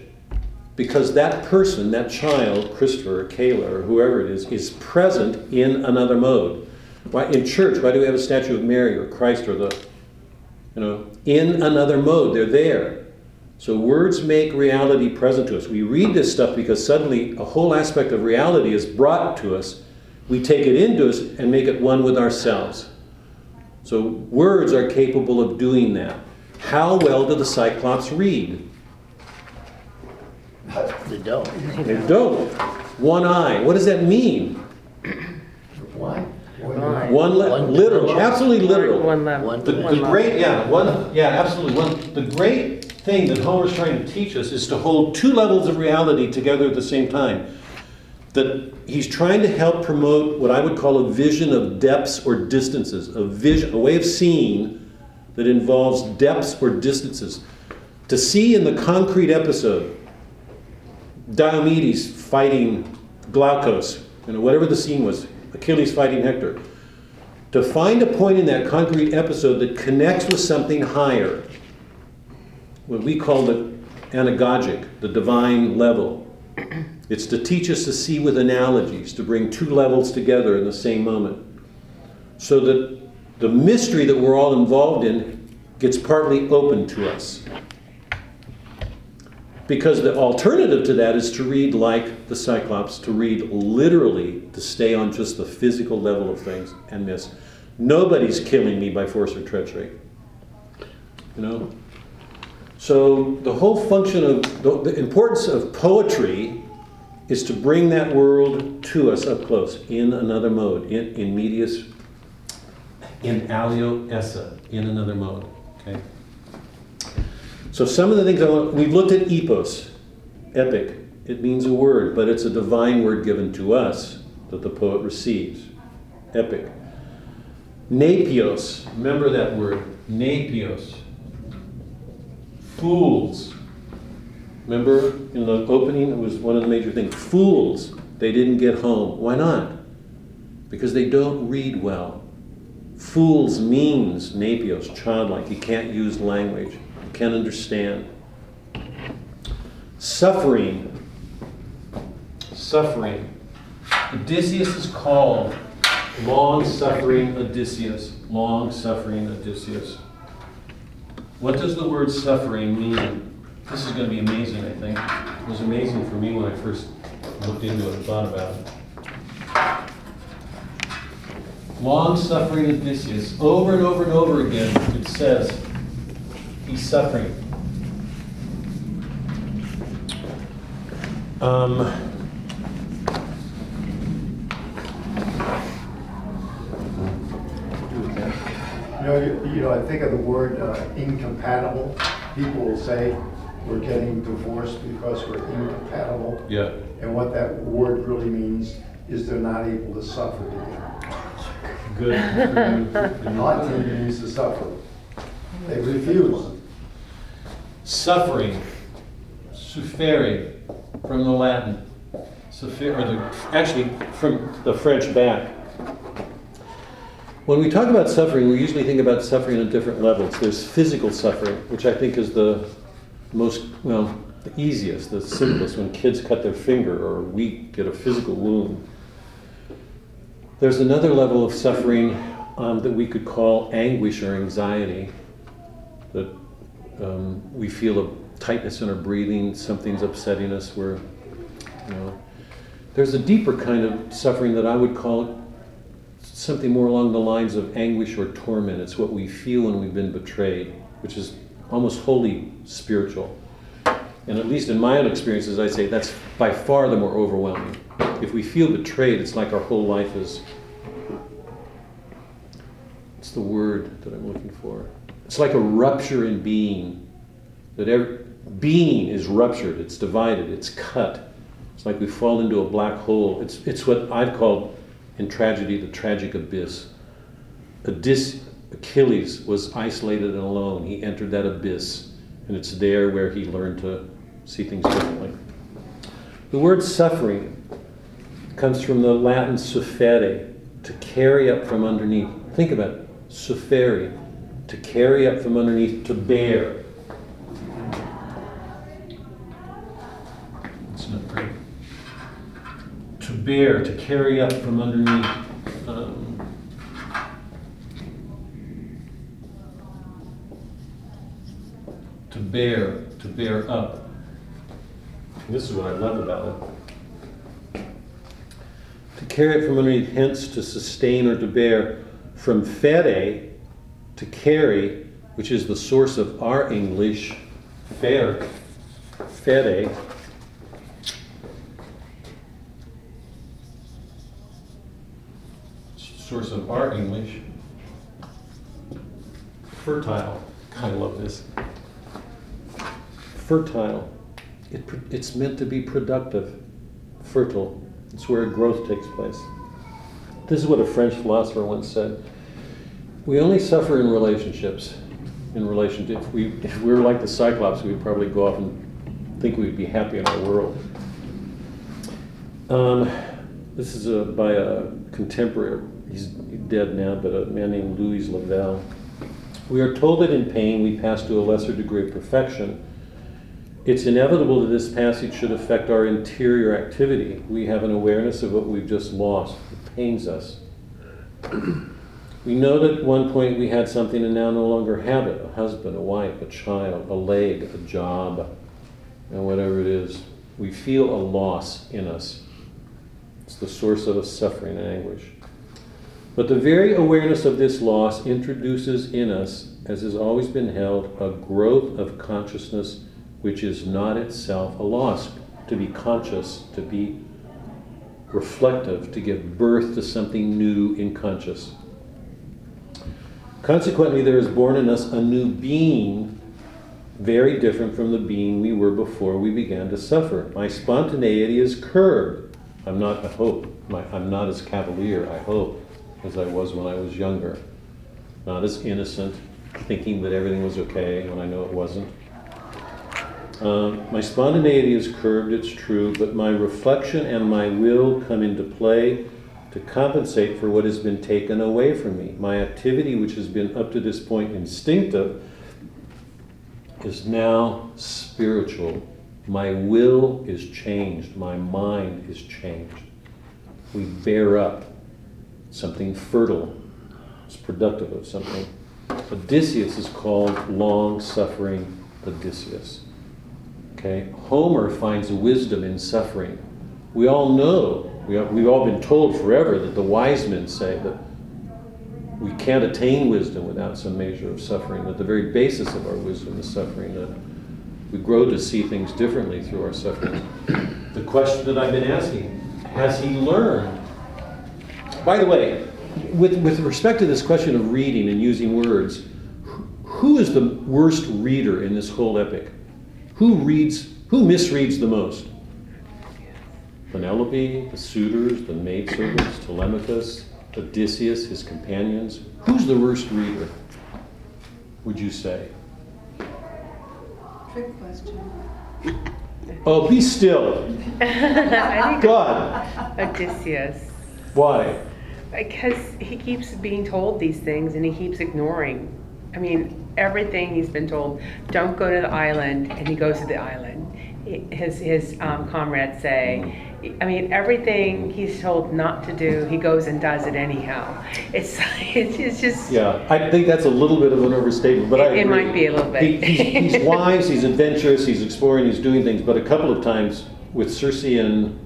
Because that person, that child, Christopher or Kayla or whoever it is, is present in another mode. Why in church? Why do we have a statue of Mary or Christ or the, you know, in another mode? They're there. So words make reality present to us. We read this stuff because suddenly a whole aspect of reality is brought to us. We take it into us and make it one with ourselves. So words are capable of doing that. How well do the Cyclops read? They don't. They don't. One eye. What does that mean? Why? Right. One, le- One literal, dimension. absolutely literal. One level. One The, dimension. the great, yeah, one, yeah, absolutely. One, the great thing that Homer's trying to teach us is to hold two levels of reality together at the same time. That he's trying to help promote what I would call a vision of depths or distances, a vision, a way of seeing that involves depths or distances. To see in the concrete episode, Diomedes fighting Glaucus, you know, whatever the scene was, Achilles fighting Hector. To find a point in that concrete episode that connects with something higher, what we call the anagogic, the divine level. It's to teach us to see with analogies, to bring two levels together in the same moment. So that the mystery that we're all involved in gets partly open to us. Because the alternative to that is to read like the Cyclops, to read literally, to stay on just the physical level of things and miss. Nobody's killing me by force or treachery. You know? So the whole function of the, the importance of poetry is to bring that world to us up close in another mode, in, in medias, in alio esse, in another mode. Okay. So some of the things I want, we've looked at epos, epic. It means a word, but it's a divine word given to us that the poet receives. Epic. Napios, remember that word, napios. Fools. Remember in the opening, it was one of the major things. Fools, they didn't get home. Why not? Because they don't read well. Fools means napios, childlike. You can't use language, can't understand. Suffering. Suffering. Odysseus is called long suffering Odysseus. Long suffering Odysseus. What does the word suffering mean? This is going to be amazing, I think. It was amazing for me when I first looked into it and thought about it. Long suffering Odysseus. Over and over and over again, it says he's suffering. Um, You know, you, you know, I think of the word uh, incompatible. People will say, we're getting divorced because we're incompatible. yeah. And what that word really means is they're not able to suffer together. Good. Not to means to suffer. They refuse. Suffering, suffere, from the Latin. Suffere, or the, actually, from the French back. When we talk about suffering, we usually think about suffering on different levels. There's physical suffering, which I think is the most, well, the easiest, the simplest, when kids cut their finger or we get a physical wound. There's another level of suffering um, that we could call anguish or anxiety, that um, we feel a tightness in our breathing, something's upsetting us, we're, you know. There's a deeper kind of suffering that I would call something more along the lines of anguish or torment. It's what we feel when we've been betrayed, which is almost wholly spiritual. And at least in my own experiences, I say that's by far the more overwhelming. If we feel betrayed, it's like our whole life is. It's the word that I'm looking for. It's like a rupture in being. That every, being is ruptured, it's divided, it's cut. It's like we fall into a black hole. It's, it's what I've called in tragedy the tragic abyss. Odys- Achilles was isolated and alone. He entered that abyss, and it's there where he learned to see things differently. The word suffering comes from the Latin suffere, to carry up from underneath. Think about it. Suffere, to carry up from underneath, to bear. It's not great. To bear, to carry up from underneath. Um, to bear, to bear up. And this is what I love about it. To carry it from underneath, hence to sustain or to bear, from fere, to carry, which is the source of our English, fair, fere. Source of our English, fertile. I love this fertile. It, it's meant to be productive, fertile. It's where growth takes place. This is what a French philosopher once said. We only suffer in relationships. In relation to, if we, if we were like the Cyclops, we'd probably go off and think we'd be happy in our world. Um, this is a, by a contemporary, dead now, but a man named Louis Lavelle. We are told that in pain we pass to a lesser degree of perfection. It's inevitable that this passage should affect our interior activity. We have an awareness of what we've just lost. It pains us. we know that at one point we had something and now no longer have it a husband, a wife, a child, a leg, a job, and whatever it is. We feel a loss in us. It's the source of a suffering and anguish. But the very awareness of this loss introduces in us, as has always been held, a growth of consciousness which is not itself a loss. To be conscious, to be reflective, to give birth to something new in conscious. Consequently, there is born in us a new being, very different from the being we were before we began to suffer. My spontaneity is curbed. I'm not, I hope, my, I'm not as cavalier, I hope, as I was when I was younger. Not as innocent, thinking that everything was okay when I know it wasn't. Um, my spontaneity is curbed, it's true, but my reflection and my will come into play to compensate for what has been taken away from me. My activity, which has been up to this point instinctive, is now spiritual. My will is changed, my mind is changed. We bear up something fertile, it's productive of something. Odysseus is called long suffering Odysseus. Okay? Homer finds wisdom in suffering. We all know, we have, we've all been told forever that the wise men say that we can't attain wisdom without some measure of suffering, that the very basis of our wisdom is suffering, that we grow to see things differently through our suffering. The question that I've been asking, has he learned? By the way, with, with respect to this question of reading and using words, who is the worst reader in this whole epic? Who reads, who misreads the most? Penelope, the suitors, the maidservants, Telemachus, Odysseus, his companions. Who's the worst reader, would you say? Trick question. Oh, be still. God, Odysseus, why? Because he keeps being told these things and he keeps ignoring. I mean, everything he's been told, don't go to the island, and he goes to the island. His, his um, comrades say, I mean, everything he's told not to do, he goes and does it anyhow. It's, it's it's just, Yeah, I think that's a little bit of an overstatement, but I It- it might be a little bit. He- He's, he's wise, he's adventurous, he's exploring, he's doing things, but a couple of times with Circe and,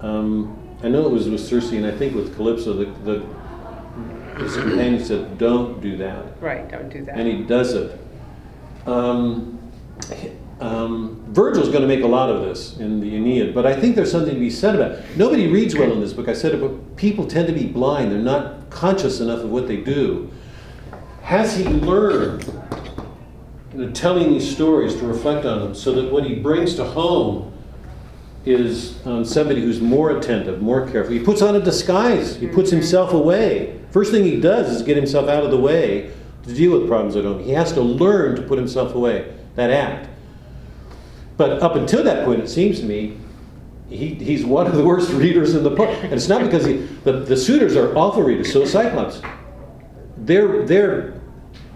um, I know it was with Circe and I think with Calypso, the, the, his companion said, don't do that. right, don't do that. and he does it. Um, um, Virgil's going to make a lot of this in the Aeneid, but I think there's something to be said about it. Nobody reads well in this book. I said it, but people tend to be blind. They're not conscious enough of what they do. Has he learned, you know, telling these stories to reflect on them, so that what he brings to home is um, somebody who's more attentive, more careful. He puts on a disguise. He puts himself away. First thing he does is get himself out of the way to deal with problems at home. He has to learn to put himself away. That act. But up until that point, it seems to me, he, he's one of the worst readers in the book. And it's not because he, the, the suitors are awful readers, so Cyclops. They're, they're,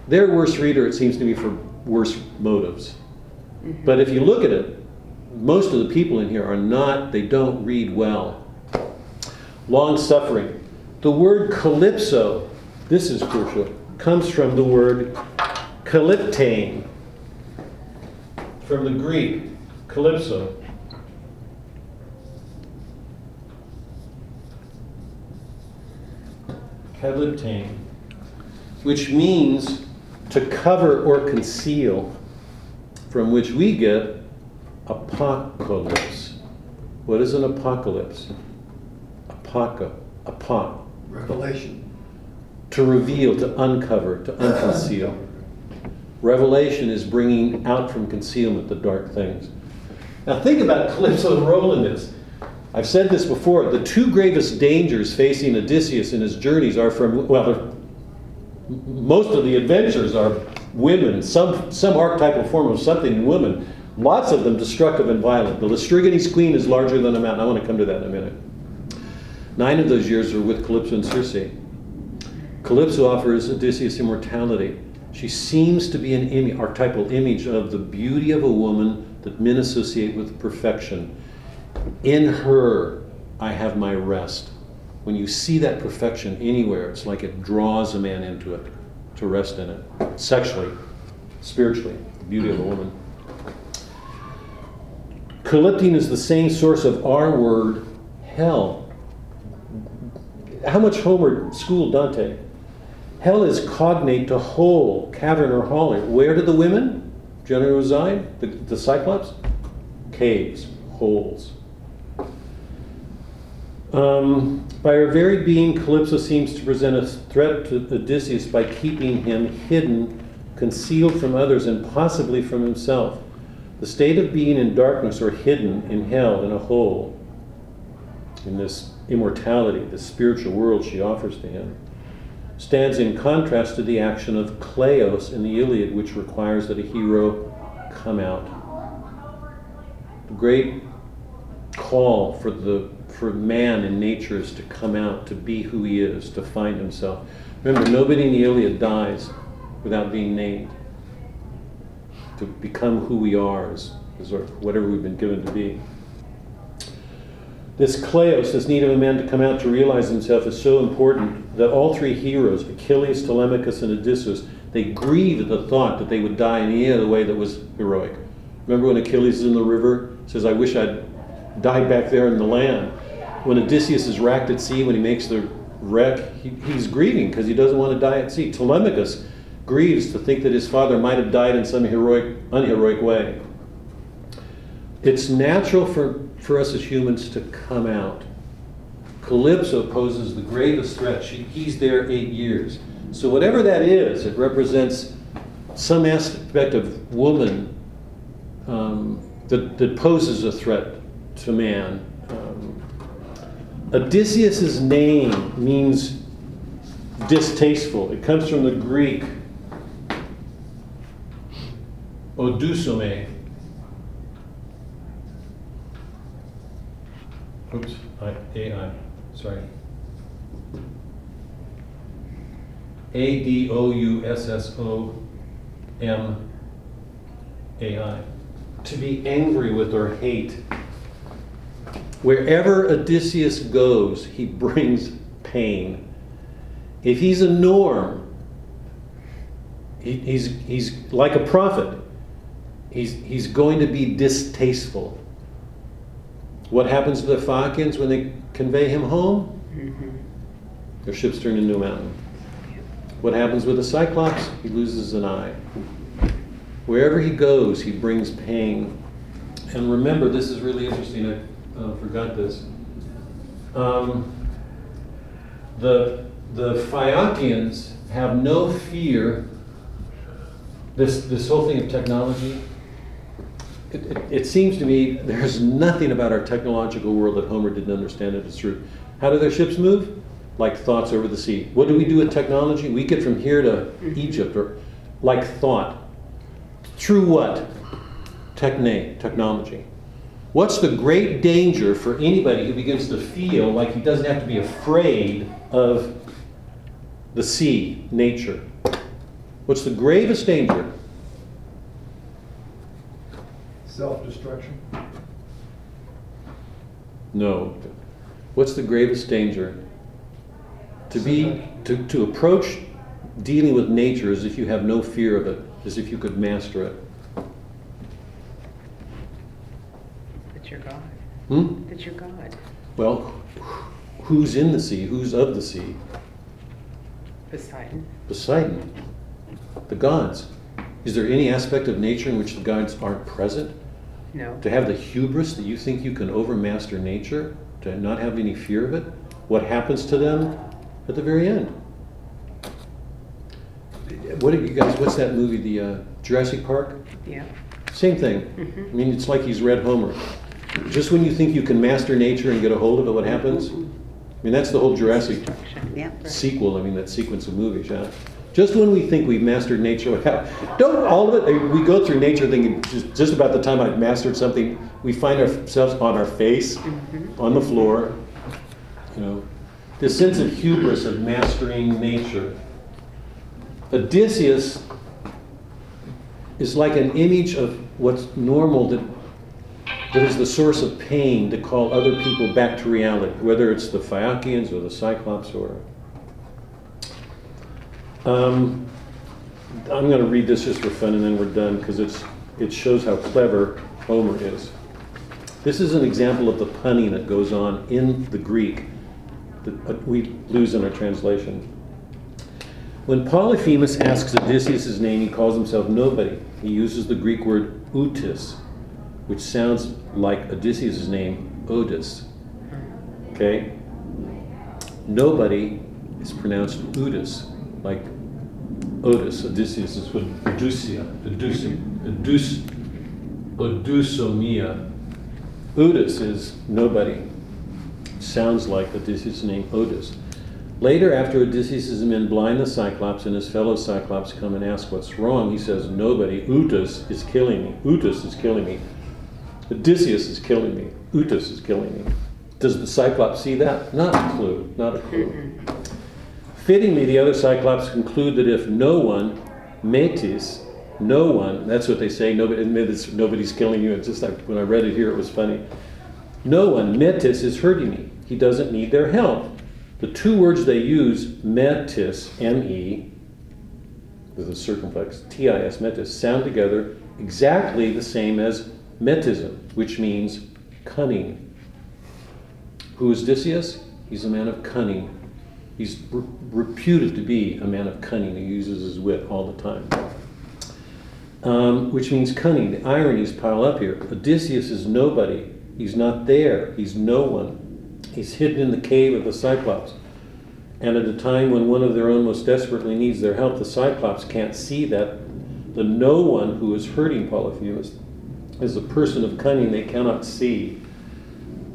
they're worst reader, it seems to me, for worse motives. But if you look at it, most of the people in here are not, they don't read well. Long suffering. The word calypso, this is crucial, comes from the word kalyptane, from the Greek, calypso. Kalyptane, which means to cover or conceal, from which we get apocalypse. What is an apocalypse? Apoca, apoc, Revelation. to reveal, to uncover, to unconceal. Revelation is bringing out from concealment the dark things. Now think about Calypso's role in this. I've said this before. The two gravest dangers facing Odysseus in his journeys are from, well, most of the adventures are women, some, some archetypal form of something in women. Lots of them destructive and violent. The Laestrygons queen is larger than a mountain. I want to come to that in a minute. Nine of those years are with Calypso and Circe. Calypso offers Odysseus immortality. She seems to be an Im- archetypal image of the beauty of a woman that men associate with perfection. In her, I have my rest. When you see that perfection anywhere, it's like it draws a man into it, to rest in it, sexually, spiritually, the beauty of a woman. Calyptine is the same source of our word, hell. How much Homer schooled Dante? Hell is cognate to hole, cavern, or hall. Where do the women generally reside? The, the Cyclops? Caves, holes. Um, by her very being, Calypso seems to present a threat to Odysseus by keeping him hidden, concealed from others, and possibly from himself. The state of being in darkness or hidden in hell, in a hole, in this immortality, this spiritual world she offers to him, stands in contrast to the action of Kleos in the Iliad, which requires that a hero come out. The great call for the for man in nature is to come out, to be who he is, to find himself. Remember, nobody in the Iliad dies without being named. To become who we are, is our, whatever we've been given to be. This kleos, this need of a man to come out to realize himself, is so important that all three heroes, Achilles, Telemachus, and Odysseus, they grieve at the thought that they would die in any other way that was heroic. Remember when Achilles is in the river, says, I wish I'd died back there in the land. When Odysseus is racked at sea, when he makes the wreck, he, he's grieving because he doesn't want to die at sea. Telemachus grieves to think that his father might have died in some heroic, unheroic way. It's natural for, for us as humans to come out. Calypso poses the greatest threat. She, he's there eight years. So, whatever that is, it represents some aspect of woman um, that, that poses a threat to man. Um, Odysseus' name means distasteful. It comes from the Greek odusome. Oops, I, AI, sorry. A D O U S S O M A I. To be angry with or hate. Wherever Odysseus goes, he brings pain. If he's a norm, he, he's, he's like a prophet. He's, he's going to be distasteful. What happens to the Phaeacians when they convey him home? Their ship's turned into a mountain. What happens with the Cyclops? He loses an eye. Wherever he goes, he brings pain. And remember, this is really interesting. I uh, forgot this. Um, the the Phaeacians have no fear. This this whole thing of technology. It, it, it seems to me there's nothing about our technological world that Homer didn't understand it is true. How do their ships move? Like thoughts over the sea. What do we do with technology? We get from here to Egypt, or like thought. Through what? Techne, technology. What's the great danger for anybody who begins to feel like he doesn't have to be afraid of the sea, nature? What's the gravest danger? Self-destruction? No. What's the gravest danger? To be to, to approach dealing with nature as if you have no fear of it, as if you could master it. That's your God. Hmm? That's your God. Well, who's in the sea? Who's of the sea? Poseidon. Poseidon. The gods. Is there any aspect of nature in which the gods aren't present? No. To have the hubris that you think you can overmaster nature, to not have any fear of it, what happens to them at the very end? What have you guys? What's that movie? The uh, Jurassic Park. Yeah. Same thing. I mean, it's like he's read Homer. Just when you think you can master nature and get a hold of it, what happens? I mean, that's the whole Jurassic. Yep. sequel. I mean, that sequence of movies. Yeah. Just when we think we've mastered nature, don't all of it? Eh, we go through nature thinking just, just about the time I've mastered something, we find ourselves on our face, mm-hmm. on the floor. You know, this sense of hubris of mastering nature. Odysseus is like an image of what's normal that that is the source of pain to call other people back to reality, whether it's the Phaeacians or the Cyclops or. Um, I'm going to read this just for fun and then we're done because it's it shows how clever Homer is. This is an example of the punning that goes on in the Greek that uh, we lose in our translation. When Polyphemus asks Odysseus name, he calls himself nobody. He uses the Greek word utis, which sounds like Odysseus' name, Odys. Okay? Nobody is pronounced Udis, like Otis. Odysseus is with Odyssia, Odyssia, Odys, Odysomia. Udis is nobody. Sounds like Odysseus' name, Odys. Later, after Odysseus' men blind the Cyclops and his fellow Cyclops come and ask what's wrong, he says, Nobody, Utus is killing me. Utus is killing me. Odysseus is killing me. Utus is killing me. Does the Cyclops see that? Not a clue. Not a clue. Fittingly, the other Cyclops conclude that if no one, metis, no one, that's what they say, nobody, nobody's killing you. It's just like when I read it here, it was funny. No one, metis, is hurting me. He doesn't need their help. The two words they use, metis, M-E, with a circumflex, T-I-S, metis, sound together exactly the same as metism, which means cunning. Who is Odysseus? He's a man of cunning. He's re- reputed to be a man of cunning. He uses his wit all the time. Um, which means cunning. The ironies pile up here. Odysseus is nobody. He's not there. He's no one. He's hidden in the cave of the Cyclops. And at a time when one of their own most desperately needs their help, the Cyclops can't see that the no one who is hurting Polyphemus is a person of cunning they cannot see.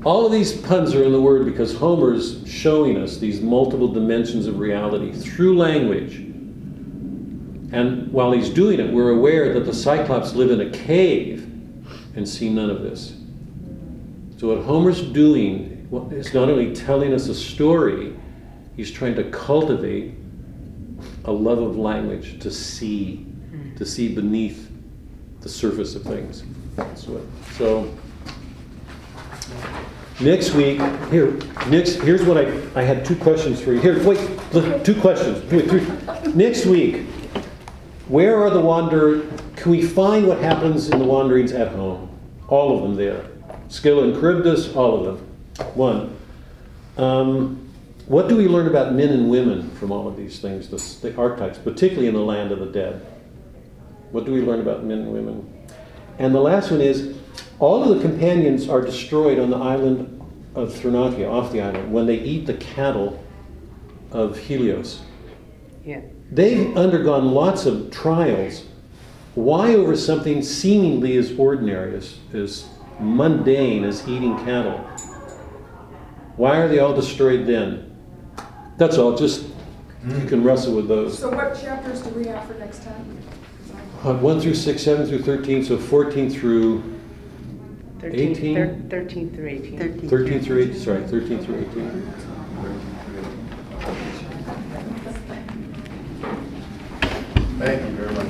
All of these puns are in the word because Homer's showing us these multiple dimensions of reality through language. And while he's doing it, we're aware that the Cyclops live in a cave and see none of this. So, what Homer's doing is not only telling us a story, he's trying to cultivate a love of language to see, to see beneath the surface of things. So, next week, here, next, here's what I, I had two questions for you. Here, wait, look, two questions. Wait, three. Next week, where are the wander? Can we find what happens in the wanderings at home? All of them there. Scylla and Charybdis, all of them. One. Um, what do we learn about men and women from all of these things, the, the archetypes, particularly in the land of the dead? What do we learn about men and women? And the last one is all of the companions are destroyed on the island of Thrinacia, off the island, when they eat the cattle of Helios. Yeah. They've undergone lots of trials. Why over something seemingly as ordinary, as, as mundane as eating cattle? Why are they all destroyed then? That's all, just you can wrestle with those. So what chapters do we have for next time? Uh, 1 through 6, 7 through 13, so 14 through 13, 18? thir- 13 through 18. 13. 13 through 18, sorry, 13 through 18. Thank you very much.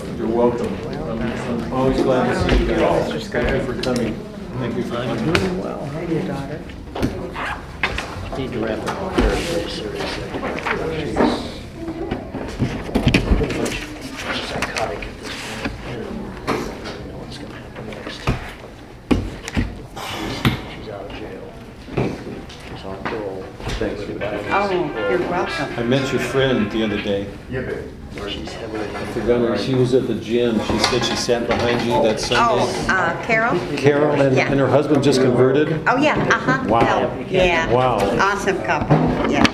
for You're welcome. I'm always glad to see you guys. Thank you for coming. Thank you for coming. Doing well. And your daughter. Need to wrap up very, very seriously. She's pretty much psychotic at this point. and I don't know what's gonna happen next. She's, she's out of jail. She's on parole. Thanks. Oh, you're welcome. I met your friend the other day. Yeah. She's heavily. Forgot her. She was at the gym. She said she sat behind you that Oh, Sunday. uh, Carol? Carol and, Yeah. and her husband just converted. Oh, yeah, uh-huh. Wow. Yeah. Wow. Awesome couple, yeah.